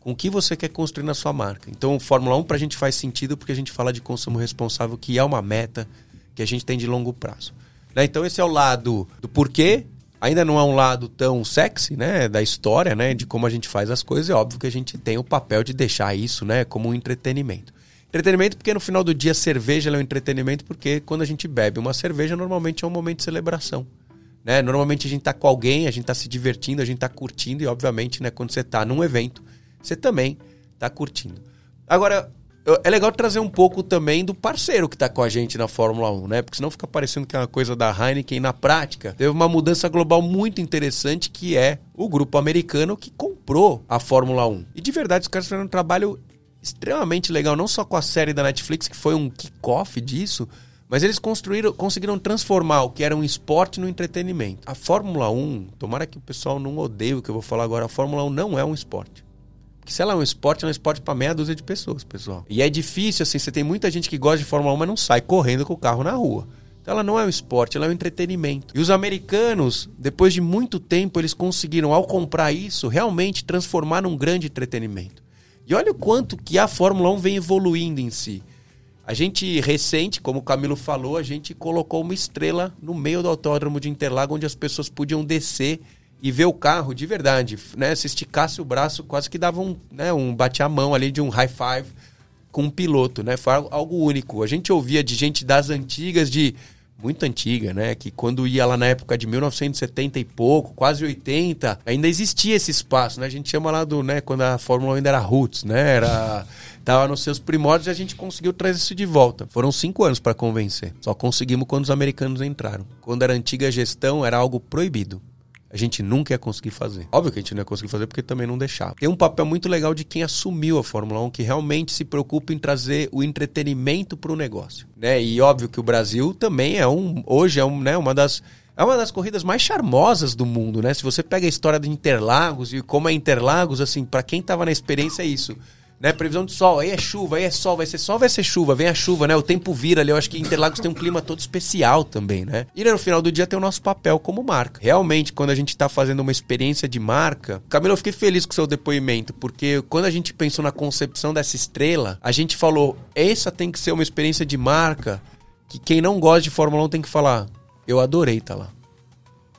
com o que você quer construir na sua marca. Então, Fórmula 1 para a gente faz sentido porque a gente fala de consumo responsável, que é uma meta que a gente tem de longo prazo. Né? Então, esse é o lado do porquê. Ainda não é um lado tão sexy, né, da história, né, de como a gente faz as coisas. É óbvio que a gente tem o papel de deixar isso, né, como um entretenimento. Entretenimento porque no final do dia cerveja é um entretenimento porque quando a gente bebe uma cerveja normalmente é um momento de celebração. Né? Normalmente a gente está com alguém, a gente está se divertindo, a gente está curtindo e obviamente né, quando você está num evento você também está curtindo. Agora, é legal trazer um pouco também do parceiro que está com a gente na Fórmula 1, né? Porque senão fica parecendo que é uma coisa da Heineken na prática. Teve uma mudança global muito interessante que é o grupo americano que comprou a Fórmula 1. E de verdade, os caras fizeram um trabalho extremamente legal, não só com a série da Netflix, que foi um kickoff disso, mas eles construíram, conseguiram transformar o que era um esporte no entretenimento. A Fórmula 1, tomara que o pessoal não odeie o que eu vou falar agora, a Fórmula 1 não é um esporte. Que se ela é um esporte, é um esporte para meia dúzia de pessoas, pessoal. E é difícil, assim, você tem muita gente que gosta de Fórmula 1, mas não sai correndo com o carro na rua. Então ela não é um esporte, ela é um entretenimento. E os americanos, depois de muito tempo, eles conseguiram, ao comprar isso, realmente transformar num grande entretenimento. E olha o quanto que a Fórmula 1 vem evoluindo em si. A gente, recente, como o Camilo falou, a gente colocou uma estrela no meio do autódromo de Interlagos, onde as pessoas podiam descer e ver o carro de verdade, né? Se esticasse o braço, quase que dava um, né, um bate a mão ali de um high five com um piloto, né? Foi algo único. A gente ouvia de gente das antigas, de muito antiga, né? Que quando ia lá na época de 1970 e pouco, quase 80, ainda existia esse espaço, né? A gente chama lá do, né? Quando a Fórmula ainda era roots, né? Era tava nos seus primórdios e a gente conseguiu trazer isso de volta. Foram cinco anos para convencer. Só conseguimos quando os americanos entraram. Quando era antiga gestão, era algo proibido a gente nunca ia conseguir fazer. Óbvio que a gente não ia conseguir fazer porque também não deixava. Tem um papel muito legal de quem assumiu a Fórmula 1, que realmente se preocupa em trazer o entretenimento para o negócio. Né? E óbvio que o Brasil também é um. Hoje é um, né, uma das. É uma das corridas mais charmosas do mundo, né? Se você pega a história de Interlagos e como é Interlagos, assim, para quem tava na experiência é isso né? Previsão de sol, aí é chuva, aí é sol, vai ser sol, vai ser chuva, vem a chuva, né? O tempo vira ali. Eu acho que Interlagos tem um clima todo especial também, né? E no final do dia tem o nosso papel como marca. Realmente, quando a gente tá fazendo uma experiência de marca, Camilo, eu fiquei feliz com o seu depoimento, porque quando a gente pensou na concepção dessa estrela, a gente falou, essa tem que ser uma experiência de marca que quem não gosta de Fórmula 1 tem que falar, eu adorei tá lá.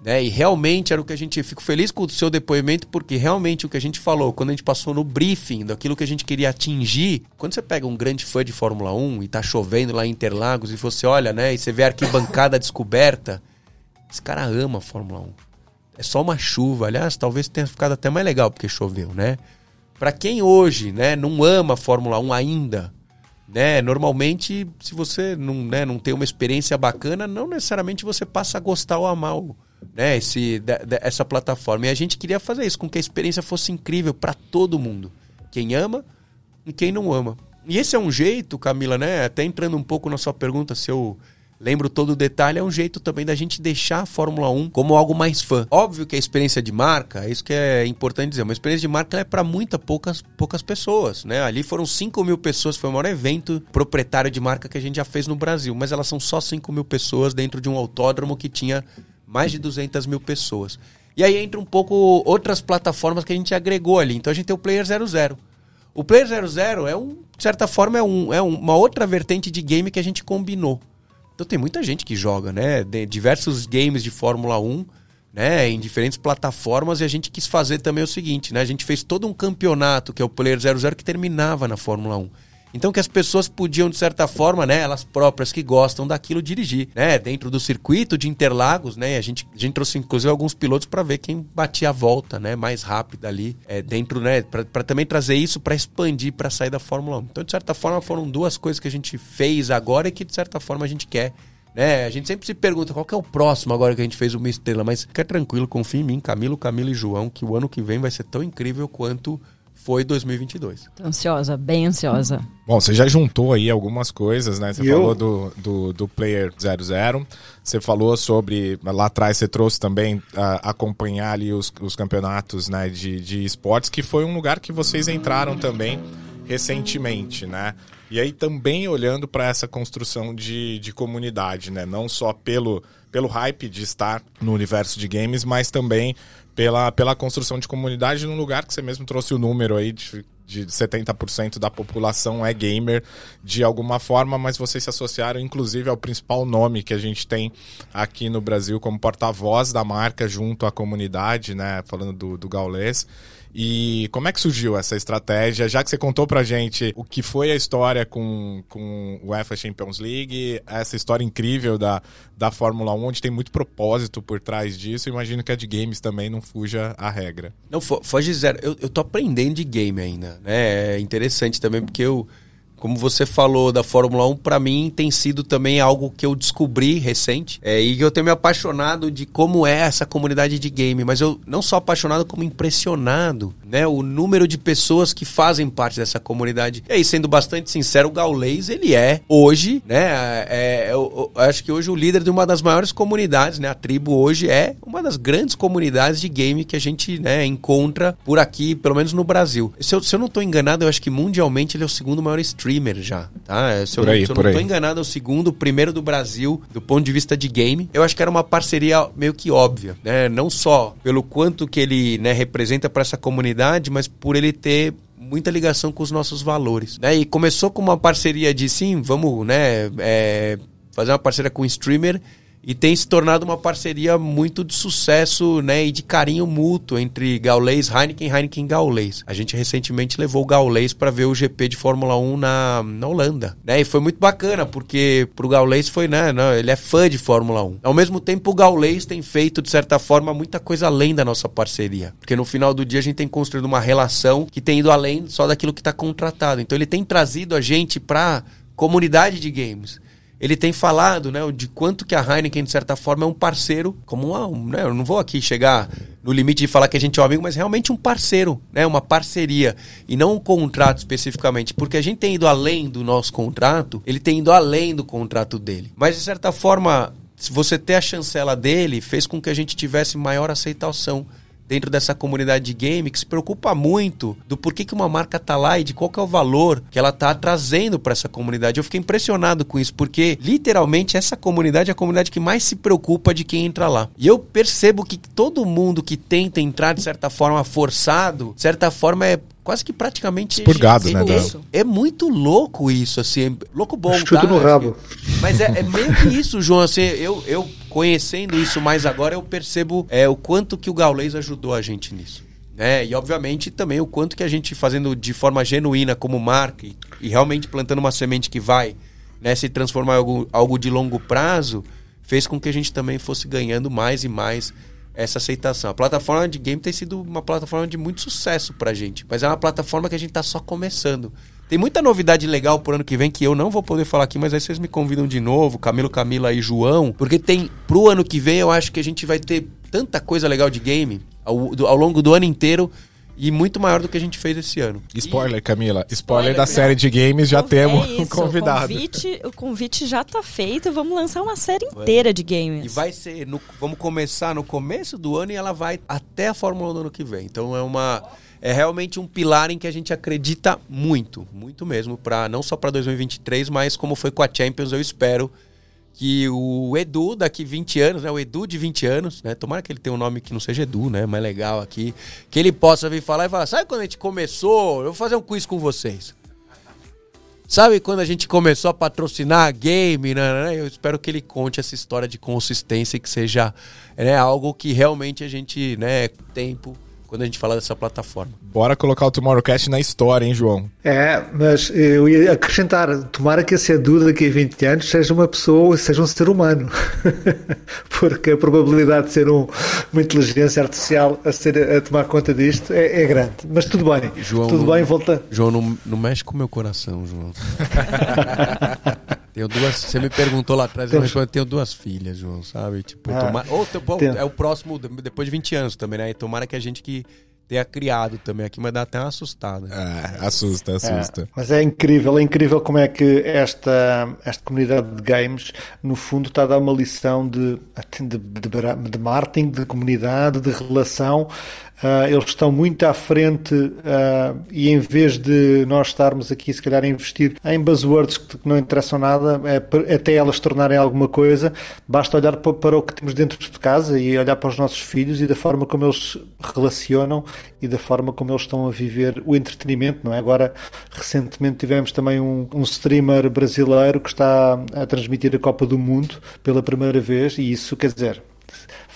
Né? E realmente era o que a gente. Fico feliz com o seu depoimento, porque realmente o que a gente falou, quando a gente passou no briefing daquilo que a gente queria atingir, quando você pega um grande fã de Fórmula 1 e tá chovendo lá em Interlagos e você olha, né, e você vê a arquibancada descoberta, esse cara ama a Fórmula 1. É só uma chuva, aliás, talvez tenha ficado até mais legal porque choveu, né? Para quem hoje, né, não ama a Fórmula 1 ainda, né? Normalmente, se você não, né, não tem uma experiência bacana, não necessariamente você passa a gostar ou amar o, né, esse, de, de, essa plataforma. E a gente queria fazer isso, com que a experiência fosse incrível para todo mundo. Quem ama e quem não ama. E esse é um jeito, Camila, né? Até entrando um pouco na sua pergunta, se eu lembro todo o detalhe, é um jeito também da gente deixar a Fórmula 1 como algo mais fã. Óbvio que a experiência de marca, é isso que é importante dizer, uma experiência de marca é para muitas poucas, poucas pessoas, né? Ali foram 5 mil pessoas, foi o maior evento proprietário de marca que a gente já fez no Brasil, mas elas são só 5 mil pessoas dentro de um autódromo que tinha mais de 200 mil pessoas. E aí entra um pouco outras plataformas que a gente agregou ali. Então a gente tem o Player 00. O Player 00 é, um, de certa forma, é, um, é uma outra vertente de game que a gente combinou. Então tem muita gente que joga, né? De diversos games de Fórmula 1, né? Em diferentes plataformas. E a gente quis fazer também o seguinte, né? A gente fez todo um campeonato, que é o Player 00, que terminava na Fórmula 1. Então que as pessoas podiam, de certa forma, né, elas próprias que gostam daquilo, dirigir, né? Dentro do circuito de Interlagos, né? A gente, a gente trouxe, inclusive, alguns pilotos para ver quem batia a volta, né? Mais rápida ali, é, dentro, né? Para também trazer isso para expandir, para sair da Fórmula 1. Então, de certa forma, foram duas coisas que a gente fez agora e que, de certa forma, a gente quer né? A gente sempre se pergunta qual é o próximo agora que a gente fez uma estrela, mas fica tranquilo, confia em mim, Camilo, Camilo e João, que o ano que vem vai ser tão incrível quanto foi 2022. Tô ansiosa, bem ansiosa. Bom, você já juntou aí algumas coisas, né? Você e falou do, do, do, Player 00, você falou sobre, lá atrás você trouxe também uh, acompanhar ali os, os campeonatos né, de, de esportes, que foi um lugar que vocês entraram também recentemente, né? E aí também olhando para essa construção de, de comunidade, né? Não só pelo, pelo hype de estar no universo de games, mas também pela, pela construção de comunidade num lugar que você mesmo trouxe o número aí de, de 70% da população é gamer de alguma forma, mas vocês se associaram inclusive ao principal nome que a gente tem aqui no Brasil como porta-voz da marca junto à comunidade, né? Falando do, do Gaulês. E como é que surgiu essa estratégia? Já que você contou pra gente o que foi a história com, com o UEFA Champions League, essa história incrível da, da Fórmula 1, onde tem muito propósito por trás disso, imagino que a de games também não fuja a regra. Não, foge zero. Eu, eu tô aprendendo de game ainda, né? É interessante também, porque eu como você falou da Fórmula 1, para mim tem sido também algo que eu descobri recente é, e eu tenho me apaixonado de como é essa comunidade de game. Mas eu não só apaixonado, como impressionado, né? O número de pessoas que fazem parte dessa comunidade. E aí, sendo bastante sincero, o Gaulês, ele é hoje, né? É, eu, eu acho que hoje o líder de uma das maiores comunidades, né? A tribo hoje é uma das grandes comunidades de game que a gente né, encontra por aqui, pelo menos no Brasil. Se eu, se eu não estou enganado, eu acho que mundialmente ele é o segundo maior streamer streamer já, tá? Se eu, por aí, se eu não estou enganado, é o segundo, o primeiro do Brasil, do ponto de vista de game. Eu acho que era uma parceria meio que óbvia, né? Não só pelo quanto que ele né, representa para essa comunidade, mas por ele ter muita ligação com os nossos valores. Né? E começou com uma parceria de sim, vamos né, é, fazer uma parceria com o streamer e tem se tornado uma parceria muito de sucesso né, e de carinho mútuo entre Gaulês, Heineken e Heineken Gaulês. A gente recentemente levou o Gaulês para ver o GP de Fórmula 1 na, na Holanda. Né, e foi muito bacana, porque pro Gaulês foi, né, não, ele é fã de Fórmula 1. Ao mesmo tempo, o Gaulês tem feito, de certa forma, muita coisa além da nossa parceria. Porque no final do dia a gente tem construído uma relação que tem ido além só daquilo que está contratado. Então ele tem trazido a gente para comunidade de games ele tem falado, né, de quanto que a Heineken, de certa forma, é um parceiro, como uma, né, eu não vou aqui chegar no limite de falar que a gente é um amigo, mas realmente um parceiro, né, uma parceria, e não um contrato especificamente, porque a gente tem ido além do nosso contrato, ele tem ido além do contrato dele. Mas, de certa forma, se você ter a chancela dele, fez com que a gente tivesse maior aceitação dentro dessa comunidade de game que se preocupa muito do porquê que uma marca tá lá e de qual que é o valor que ela tá trazendo para essa comunidade. Eu fiquei impressionado com isso, porque literalmente essa comunidade é a comunidade que mais se preocupa de quem entra lá. E eu percebo que todo mundo que tenta entrar de certa forma forçado, de certa forma é quase que praticamente expurgado, né? Isso. É muito louco isso, assim, louco bom. Chuto tá? no rabo. Mas é, é meio que isso, João. Assim, eu, eu conhecendo isso mais agora, eu percebo é, o quanto que o Gaulês ajudou a gente nisso. Né? E obviamente também o quanto que a gente fazendo de forma genuína como marca e, e realmente plantando uma semente que vai né, se transformar em algo, algo de longo prazo, fez com que a gente também fosse ganhando mais e mais essa aceitação. A plataforma de game tem sido uma plataforma de muito sucesso pra gente, mas é uma plataforma que a gente tá só começando. Tem muita novidade legal pro ano que vem que eu não vou poder falar aqui, mas aí vocês me convidam de novo, Camilo, Camila e João, porque tem pro ano que vem eu acho que a gente vai ter tanta coisa legal de game ao, do, ao longo do ano inteiro e muito maior do que a gente fez esse ano. Spoiler, Camila. Spoiler, Spoiler da série de games, já temos é um convidado. O convite, o convite já tá feito, vamos lançar uma série inteira de games. E vai ser, no, vamos começar no começo do ano e ela vai até a Fórmula 1 do ano que vem. Então é uma é realmente um pilar em que a gente acredita muito, muito mesmo, para não só para 2023, mas como foi com a Champions, eu espero que o Edu, daqui 20 anos, né? O Edu de 20 anos, né? Tomara que ele tenha um nome que não seja Edu, né? Mais legal aqui. Que ele possa vir falar e falar: sabe quando a gente começou? Eu vou fazer um quiz com vocês. Sabe quando a gente começou a patrocinar a game? Né? Eu espero que ele conte essa história de consistência e que seja né, algo que realmente a gente, né, tempo, quando a gente fala dessa plataforma. Bora colocar o Tomorrowcast na história, hein, João? É, mas eu ia acrescentar, tomara que esse Edu daqui a 20 anos seja uma pessoa, seja um ser humano. Porque a probabilidade de ser um, uma inteligência artificial a, ser, a tomar conta disto é, é grande. Mas tudo bem. João, tudo bem, volta. João, não, não mexe com o meu coração, João. tenho duas, você me perguntou lá atrás, eu respondi, tenho duas filhas, João, sabe? Tipo, Ah, tomara- ou, tem- é o próximo, depois de 20 anos também, né? E Tomara que a gente que tenha criado também aqui, mas dá até uma assustada. É, assusta, assusta. É, mas é incrível, é incrível como é que esta, esta comunidade de games, no fundo, está a dar uma lição de, de, de, de marketing, de comunidade, de relação. Ah, eles estão muito à frente ah, e em vez de nós estarmos aqui, se calhar, a investir em buzzwords que, que não interessam nada, é, até elas tornarem alguma coisa, basta olhar para, para o que temos dentro de casa e olhar para os nossos filhos e da forma como eles relacionam e da forma como eles estão a viver o entretenimento, não é? Agora, recentemente tivemos também um, um streamer brasileiro que está a transmitir a Copa do Mundo pela primeira vez e isso, quer dizer,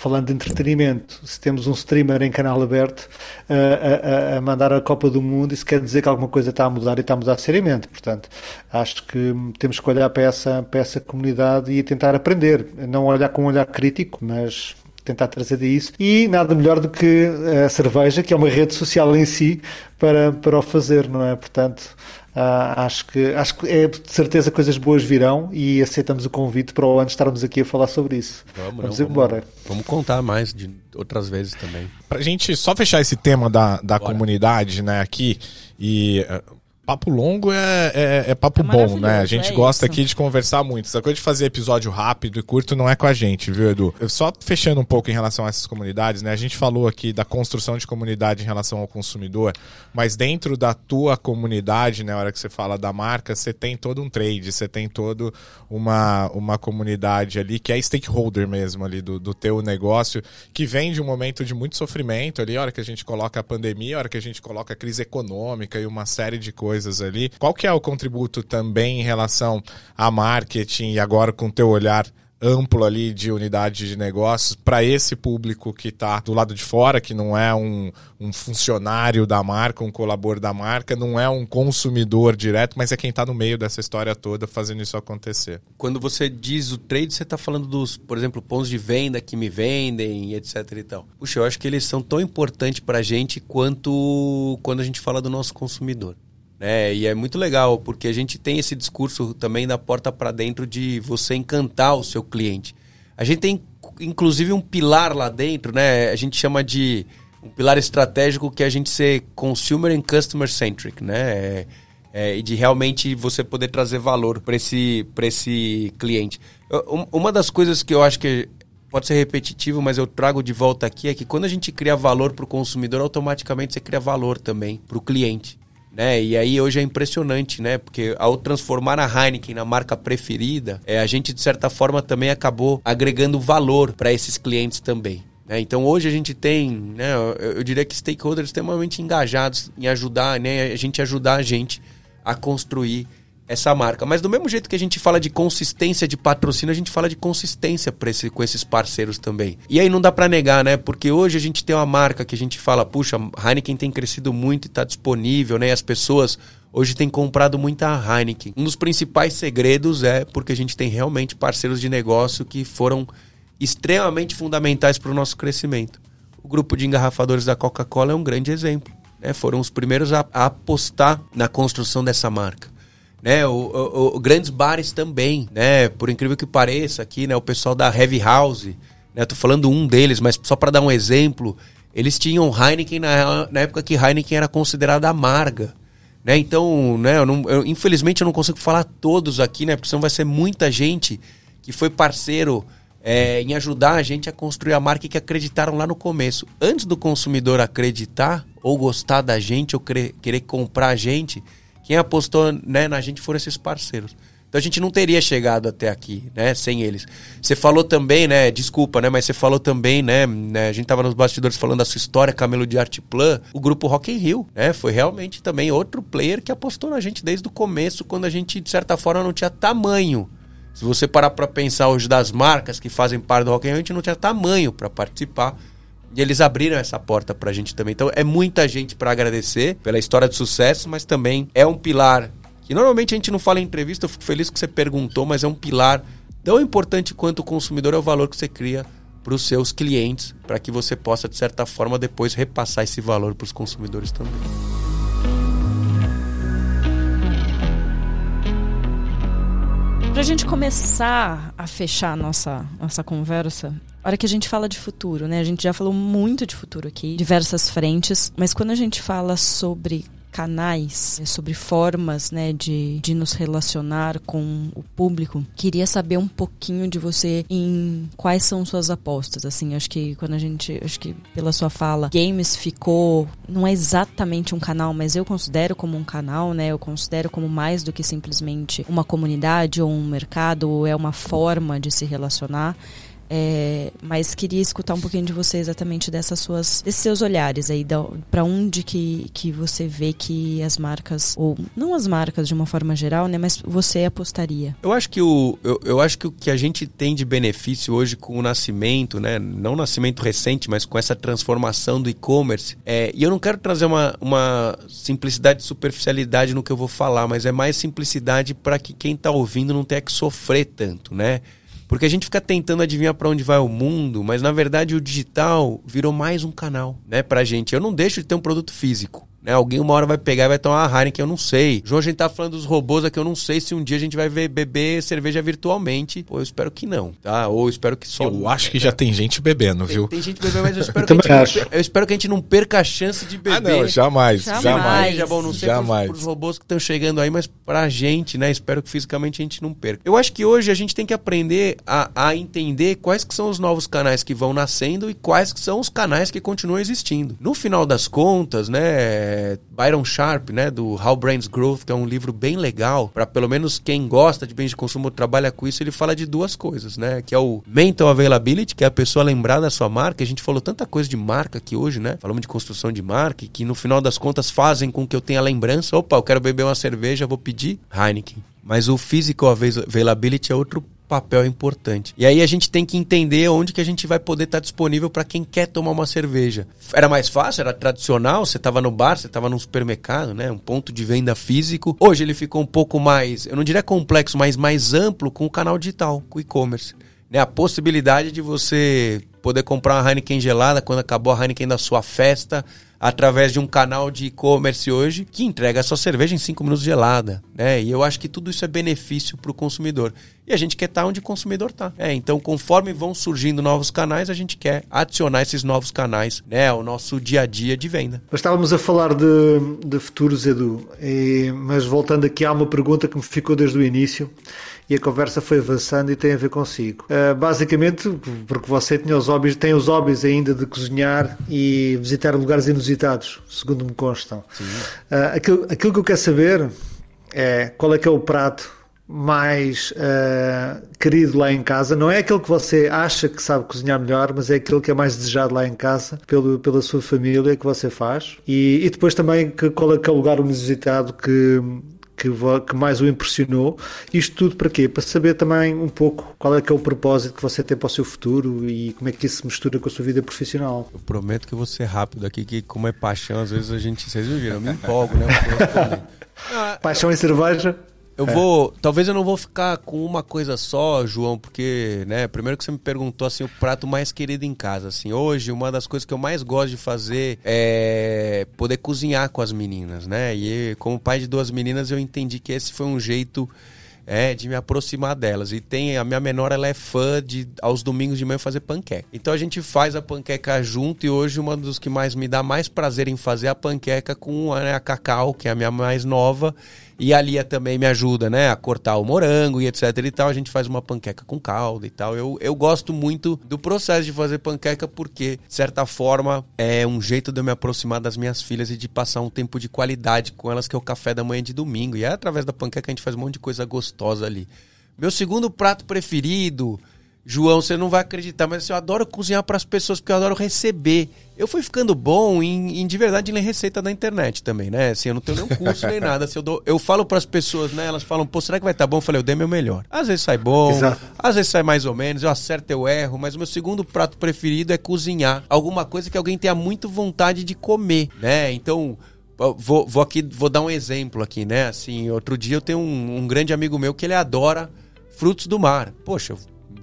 falando de entretenimento, se temos um streamer em canal aberto a, a- a mandar a Copa do Mundo, isso quer dizer que alguma coisa está a mudar e está a mudar seriamente. Portanto, acho que temos que olhar para essa, para essa comunidade e tentar aprender. Não olhar com um olhar crítico, mas tentar trazer isso. E nada melhor do que a cerveja, que é uma rede social em si, para, para o fazer, não é? Portanto, ah, acho, que, acho que é de certeza coisas boas virão e aceitamos o convite para o ano estarmos aqui a falar sobre isso. Vamos, Vamos embora. Vamos, vamos contar mais de outras vezes também. Pra gente só fechar esse tema da, da comunidade, né, aqui, e eh, papo longo é, é, é papo É bom, né? A gente é gosta isso. aqui de conversar muito. Essa coisa de fazer episódio rápido e curto não é com a gente, viu, Edu? Só fechando um pouco em relação a essas comunidades, né? A gente falou aqui da construção de comunidade em relação ao consumidor, mas dentro da tua comunidade, né, na hora que você fala da marca, você tem todo um trade, você tem todo uma, uma comunidade ali que é stakeholder mesmo ali do, do teu negócio, que vem de um momento de muito sofrimento ali, a hora que a gente coloca a pandemia, a hora que a gente coloca a crise econômica e uma série de coisas ali. Qual que é o contributo também em relação a marketing e agora com o teu olhar amplo ali de unidade de negócios para esse público que está do lado de fora, que não é um, um funcionário da marca, um colaborador da marca, não é um consumidor direto, mas é quem está no meio dessa história toda fazendo isso acontecer. Quando você diz o trade, você está falando dos, por exemplo, pontos de venda que me vendem, etc e tal. Puxa, eu acho que eles são tão importantes para a gente quanto quando a gente fala do nosso consumidor. Né? E é muito legal, porque a gente tem esse discurso também da porta para dentro de você encantar o seu cliente. A gente tem, inclusive, um pilar lá dentro, né? A gente chama de um pilar estratégico que é a gente ser consumer and customer centric, né? É, é, e de realmente você poder trazer valor para esse, pra esse cliente. Eu- um- Uma das coisas que eu acho que pode ser repetitivo, mas eu trago de volta aqui é que quando a gente cria valor para o consumidor, automaticamente você cria valor também para o cliente. Né? E aí hoje é impressionante, né? Porque ao transformar a Heineken na marca preferida, é, a gente de certa forma também acabou agregando valor para esses clientes também. né? Então hoje a gente tem, né, eu, eu diria que stakeholders extremamente engajados em ajudar, né, a gente ajudar a gente a construir essa marca. Mas do mesmo jeito que a gente fala de consistência de patrocínio, a gente fala de consistência esse, com esses parceiros também. E aí não dá pra negar, né? Porque hoje a gente tem uma marca que a gente fala, puxa, Heineken tem crescido muito e tá disponível, né? E as pessoas hoje têm comprado muita Heineken. Um dos principais segredos é porque a gente tem realmente parceiros de negócio que foram extremamente fundamentais para o nosso crescimento. O grupo de engarrafadores da Coca-Cola é um grande exemplo. Né? Foram os primeiros a, a apostar na construção dessa marca. Né? O, o- o- grandes bares também, né? Por incrível que pareça, aqui, né? O pessoal da Heavy House, né? Tô falando um deles, mas só para dar um exemplo, eles tinham Heineken na, na época que Heineken era considerada amarga. Né? Então, né, eu não- eu- infelizmente eu não consigo falar todos aqui, né? Porque senão vai ser muita gente que foi parceiro é, em ajudar a gente a construir a marca que acreditaram lá no começo. Antes do consumidor acreditar, ou gostar da gente, ou querer comprar a gente, quem apostou né, na gente foram esses parceiros. Então a gente não teria chegado até aqui, né, sem eles. Você falou também, né, desculpa, né, mas você falou também, né, né, a gente tava nos bastidores falando da sua história, Camelo de Arte Plan, o grupo Rock in Rio, né, foi realmente também outro player que apostou na gente desde o começo, quando a gente, de certa forma, não tinha tamanho. Se você parar para pensar hoje das marcas que fazem parte do Rock in Rio, a gente não tinha tamanho para participar, E eles abriram essa porta pra gente também. Então é muita gente para agradecer pela história de sucesso, mas também é um pilar que normalmente a gente não fala em entrevista, eu fico feliz que você perguntou, mas é um pilar tão importante quanto o consumidor é o valor que você cria para os seus clientes, para que você possa, de certa forma, depois repassar esse valor para os consumidores também. Para a gente começar a fechar a nossa, nossa conversa, a hora que a gente fala de futuro, né? A gente já falou muito de futuro aqui, diversas frentes, mas quando a gente fala sobre canais, é, sobre formas né, de, de nos relacionar com o público. Queria saber um pouquinho de você em quais são suas apostas. Assim, acho que quando a gente, acho que pela sua fala, games ficou não é exatamente um canal, mas eu considero como um canal, né? Eu considero como mais do que simplesmente uma comunidade ou um mercado, ou é uma forma de se relacionar. É, mas queria escutar um pouquinho de você exatamente dessas suas, desses seus olhares aí, para onde que, que você vê que as marcas, ou não as marcas de uma forma geral, né, mas você apostaria. Eu acho que o, eu, eu acho que o que a gente tem de benefício hoje com o nascimento, né, não o nascimento recente, mas com essa transformação do e-commerce, é, e eu não quero trazer uma, uma simplicidade, superficialidade no que eu vou falar, mas é mais simplicidade para que quem está ouvindo não tenha que sofrer tanto, né? Porque a gente fica tentando adivinhar para onde vai o mundo, mas na verdade o digital virou mais um canal, né, pra gente. Eu não deixo de ter um produto físico. Né? Alguém uma hora vai pegar e vai tomar uma Heineken, eu não sei. João, a gente tá falando dos robôs aqui, eu não sei se um dia a gente vai ver, beber cerveja virtualmente. Pô, eu espero que não, tá? Ou eu espero que só. Eu acho que já tem gente bebendo, viu? Tem, tem gente bebendo, mas eu espero, que a gente, eu espero que a gente não perca a chance de beber. Ah, não, jamais, jamais. jamais. Já bom, não sei jamais. Pros, pros robôs que estão chegando aí, mas pra gente, né? Espero que fisicamente a gente não perca. Eu acho que hoje a gente tem que aprender a, a entender quais que são os novos canais que vão nascendo e quais que são os canais que continuam existindo. No final das contas, né? Byron Sharp, né, do How Brands Growth, que é um livro bem legal, para pelo menos quem gosta de bens de consumo trabalha com isso, ele fala de duas coisas, né, que é o mental availability, que é a pessoa lembrar da sua marca. A gente falou tanta coisa de marca aqui hoje, né? Falamos de construção de marca, que no final das contas fazem com que eu tenha lembrança. Opa, eu quero beber uma cerveja, vou pedir Heineken. Mas o physical availability é outro papel importante. E aí a gente tem que entender onde que a gente vai poder estar tá disponível para quem quer tomar uma cerveja. Era mais fácil, era tradicional, você estava no bar, você estava num supermercado, né? Um ponto de venda físico. Hoje ele ficou um pouco mais, eu não diria complexo, mas mais amplo com o canal digital, com o e-commerce. Né? A possibilidade de você poder comprar uma Heineken gelada quando acabou a Heineken da sua festa, através de um canal de e-commerce hoje que entrega a sua cerveja em 5 minutos gelada, né? E eu acho que tudo isso é benefício para o consumidor. E a gente quer estar tá onde o consumidor está. É, então, conforme vão surgindo novos canais, a gente quer adicionar esses novos canais né, ao nosso dia a dia de venda. Nós estávamos a falar de, de futuros, Edu, e, mas voltando aqui, há uma pergunta que me ficou desde o início e a conversa foi avançando e tem a ver consigo. Uh, basicamente, porque você tinha os hobbies, tem os hobbies ainda de cozinhar e visitar lugares inusitados, segundo me constam. Uh, aquilo, aquilo que eu quero saber é qual é que é o prato mais uh, querido lá em casa. Não é aquele que você acha que sabe cozinhar melhor, mas é aquele que é mais desejado lá em casa pelo, pela sua família que você faz. E, e depois também que, qual é que é o lugar inusitado que que, que mais o impressionou. Isto tudo para quê? Para saber também um pouco qual é que é o propósito que você tem para o seu futuro e como é que isso se mistura com a sua vida profissional. Eu prometo que eu vou ser rápido aqui, que como é paixão, às vezes a gente, vocês viram, eu me empolgo, né? paixão em cerveja? Eu é. vou. Talvez eu não vou ficar com uma coisa só, João, porque, né, primeiro que você me perguntou assim, o prato mais querido em casa. Assim, hoje, uma das coisas que eu mais gosto de fazer é poder cozinhar com as meninas, né? E como pai de duas meninas, eu entendi que esse foi um jeito é, de me aproximar delas. E tem a minha menor, ela é fã de aos domingos de manhã fazer panqueca. Então a gente faz a panqueca junto e hoje uma dos que mais me dá mais prazer em fazer é a panqueca com né, a Cacau, que é a minha mais nova. E a Lia também me ajuda, né, a cortar o morango e etc e tal. A gente faz uma panqueca com calda e tal. Eu, eu gosto muito do processo de fazer panqueca porque, de certa forma, é um jeito de eu me aproximar das minhas filhas e de passar um tempo de qualidade com elas, que é o café da manhã de domingo. E é através da panqueca que a gente faz um monte de coisa gostosa ali. Meu segundo prato preferido, João, você não vai acreditar, mas assim, eu adoro cozinhar para as pessoas porque eu adoro receber. Eu fui ficando bom em, em, de verdade ler receita da internet também, né? Assim, eu não tenho nenhum curso nem nada. Assim, eu, dou, eu falo para as pessoas, né? Elas falam, pô, será que vai estar tá bom? Eu falei, eu dei meu melhor. Às vezes sai bom, Exato. às vezes sai mais ou menos, eu acerto, eu erro, mas o meu segundo prato preferido é cozinhar alguma coisa que alguém tenha muito vontade de comer, né? Então, vou, vou aqui, vou dar um exemplo aqui, né? Assim, outro dia eu tenho um, um grande amigo meu que ele adora frutos do mar. Poxa,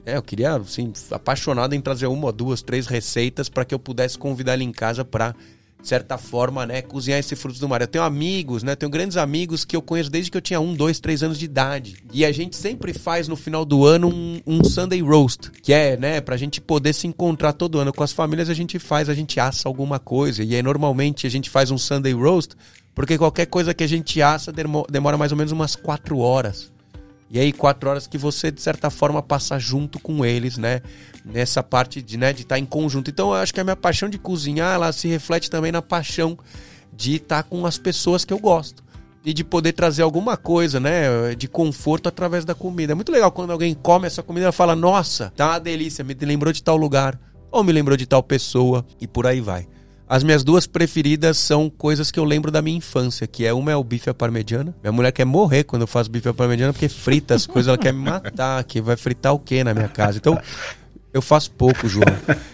é, eu queria, assim, apaixonado em trazer uma, duas, três receitas para que eu pudesse convidar ele em casa para de certa forma, né, cozinhar esse frutos do mar. Eu tenho amigos, né, tenho grandes amigos que eu conheço desde que eu tinha um, dois, três anos de idade. E a gente sempre faz no final do ano um, um Sunday Roast, que é, né, pra gente poder se encontrar todo ano. Com as famílias a gente faz, a gente assa alguma coisa. E aí normalmente a gente faz um Sunday Roast, porque qualquer coisa que a gente assa demora mais ou menos umas quatro horas. E aí, quatro horas que você, de certa forma, passa junto com eles, né? Nessa parte de né, de estar tá em conjunto. Então, eu acho que a minha paixão de cozinhar, ela se reflete também na paixão de estar tá com as pessoas que eu gosto. E de poder trazer alguma coisa, né? De conforto através da comida. É muito legal quando alguém come essa comida e fala: Nossa, tá uma delícia, me lembrou de tal lugar. Ou me lembrou de tal pessoa. E por aí vai. As minhas duas preferidas são coisas que eu lembro da minha infância, que é uma é o bife à parmegiana. Minha mulher quer morrer quando eu faço bife à parmegiana porque frita as coisas, ela quer me matar, que vai fritar o quê na minha casa? Então, eu faço pouco, João.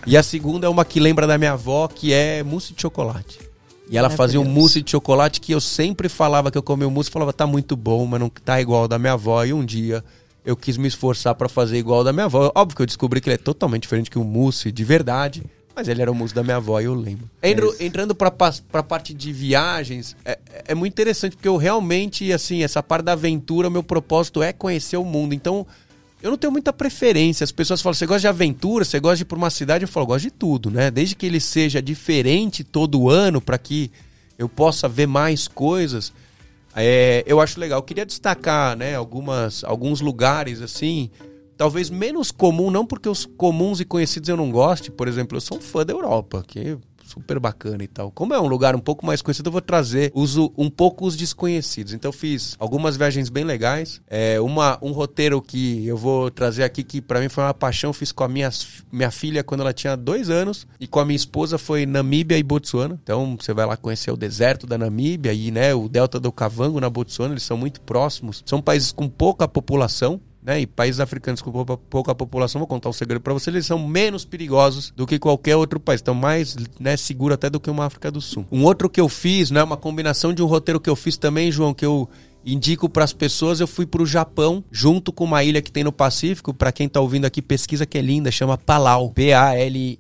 E a segunda é uma que lembra da minha avó, que é mousse de chocolate. E ela fazia um mousse de chocolate que eu sempre falava que eu comia o mousse, falava tá muito bom, mas não tá igual da minha avó. E um dia eu quis me esforçar para fazer igual da minha avó. Óbvio que eu descobri que ele é totalmente diferente que o mousse de verdade. Mas ele era o músico da minha avó e eu lembro. É Entro, entrando pra, pra parte de viagens, é, é muito interessante, porque eu realmente, assim, essa parte da aventura, meu propósito é conhecer o mundo. Então, eu não tenho muita preferência. As pessoas falam, você gosta de aventura, você gosta de ir por uma cidade? Eu falo, gosto de tudo, né? Desde que ele seja diferente todo ano, para que eu possa ver mais coisas. É, eu acho legal. Eu queria destacar, né, algumas, alguns lugares, assim talvez menos comum, não porque os comuns e conhecidos eu não goste, por exemplo, eu sou um fã da Europa, que é super bacana e tal. Como é um lugar um pouco mais conhecido, eu vou trazer uso um pouco os desconhecidos. Então fiz algumas viagens bem legais. É uma, um roteiro que eu vou trazer aqui que para mim foi uma paixão. fiz com a minha, minha filha quando ela tinha dois anos e com a minha esposa foi Namíbia e Botsuana. Então você vai lá conhecer o deserto da Namíbia e né, o delta do Kavango na Botsuana. Eles são muito próximos. São países com pouca população né, e países africanos com pouca população, vou contar um segredo para vocês, eles são menos perigosos do que qualquer outro país, estão mais né, até do que uma África do Sul. Um outro que eu fiz, né, uma combinação de um roteiro que eu fiz também, João, que eu indico para as pessoas. Eu fui para o Japão, junto com uma ilha que tem no Pacífico. Para quem está ouvindo aqui, pesquisa que é linda, chama Palau. P-A-L-A-U,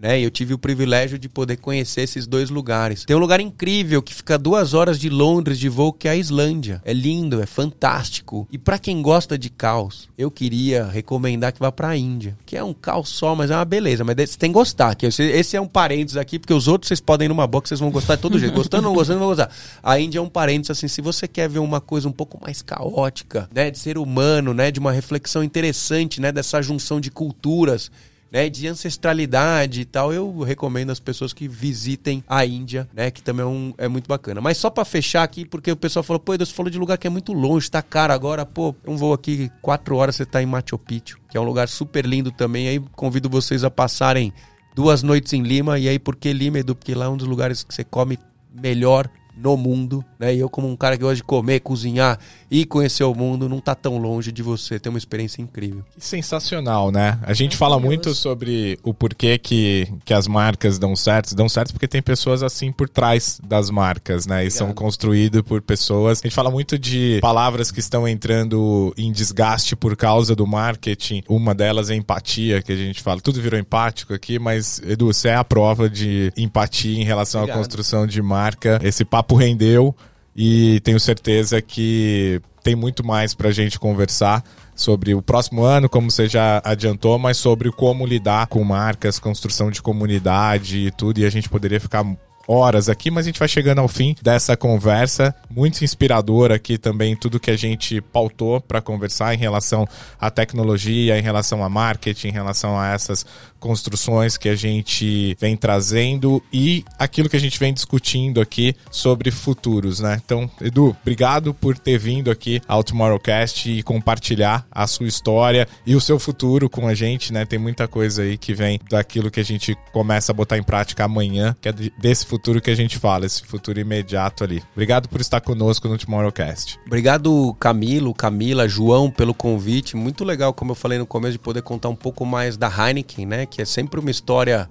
né? E eu tive o privilégio de poder conhecer esses dois lugares. Tem um lugar incrível que fica duas horas de Londres de voo, que é a Islândia. É lindo, é fantástico. E para quem gosta de caos, eu queria recomendar que vá para a Índia, que é um caos só, mas é uma beleza. Mas você tem que gostar. Que esse é um parênteses aqui, porque os outros vocês podem ir numa boa que vocês vão gostar de todo jeito. Gostando ou não gostando, vão gostar. A Índia é um parênteses assim, se você quer ver uma coisa um pouco mais caótica, né, de ser humano, né, de uma reflexão interessante, né, dessa junção de culturas, né, de ancestralidade e tal, eu recomendo às pessoas que visitem a Índia, né, que também é, um, é muito bacana. Mas só para fechar aqui, porque o pessoal falou, pô, Deus falou de lugar que é muito longe, tá caro agora, pô, um voo aqui, quatro horas você tá em Machu Picchu, que é um lugar super lindo também, aí convido vocês a passarem duas noites em Lima, e aí por que Lima, Edu? Porque lá é um dos lugares que você come melhor no mundo, né? E eu, como um cara que gosta de comer, cozinhar e conhecer o mundo, não tá tão longe de você ter uma experiência incrível. Que sensacional, né? A gente fala muito sobre o porquê que, que as marcas dão certo. Dão certo porque tem pessoas assim por trás das marcas, né? E Obrigado. são construídos por pessoas. A gente fala muito de palavras que estão entrando em desgaste por causa do marketing. Uma delas é empatia, que a gente fala. Tudo virou empático aqui, mas, Edu, você é a prova de empatia em relação Obrigado. à construção de marca. Esse papo papo rendeu e tenho certeza que tem muito mais para a gente conversar sobre o próximo ano, como você já adiantou, mas sobre como lidar com marcas, construção de comunidade e tudo. E a gente poderia ficar horas aqui, mas a gente vai chegando ao fim dessa conversa, muito inspiradora aqui também, tudo que a gente pautou para conversar em relação à tecnologia, em relação a marketing, em relação a essas construções que a gente vem trazendo e aquilo que a gente vem discutindo aqui sobre futuros, né? Então, Edu, obrigado por ter vindo aqui ao Tomorrowcast e compartilhar a sua história e o seu futuro com a gente, né? Tem muita coisa aí que vem daquilo que a gente começa a botar em prática amanhã, que é desse futuro que a gente fala, esse futuro imediato ali. Obrigado por estar conosco no Tomorrowcast. Obrigado, Camilo, Camila, João, pelo convite. Muito legal, como eu falei no começo, de poder contar um pouco mais da Heineken, né? que é sempre uma história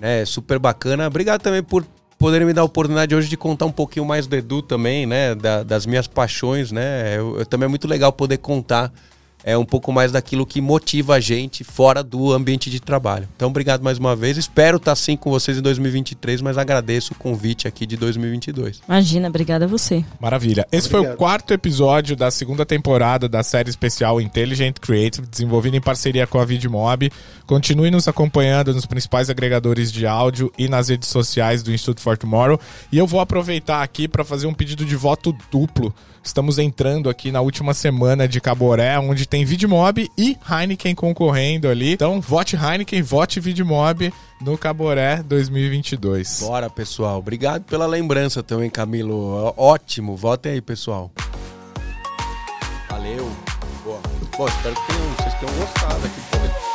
né, super bacana. Obrigado também por poderem me dar a oportunidade hoje de contar um pouquinho mais do Edu também, né? Da, das minhas paixões, né? Eu, eu, também é muito legal poder contar é um pouco mais daquilo que motiva a gente fora do ambiente de trabalho. Então, obrigado mais uma vez. Espero estar assim com vocês em 2023, mas agradeço o convite aqui de 2022. Imagina, obrigada a você. Maravilha. Esse obrigado. foi o quarto episódio da segunda temporada da série especial Intelligent Creative, desenvolvida em parceria com a Vidmob. Continue nos acompanhando nos principais agregadores de áudio e nas redes sociais do Instituto for Tomorrow. E eu vou aproveitar aqui para fazer um pedido de voto duplo Estamos entrando aqui na última semana de Caboré, onde tem Vidmob e Heineken concorrendo ali. Então, vote Heineken, vote Vidmob no Caboré 2022. Bora, pessoal. Obrigado pela lembrança também, Camilo. Ótimo. Votem aí, pessoal. Valeu. Boa. Pô, espero que vocês tenham gostado aqui.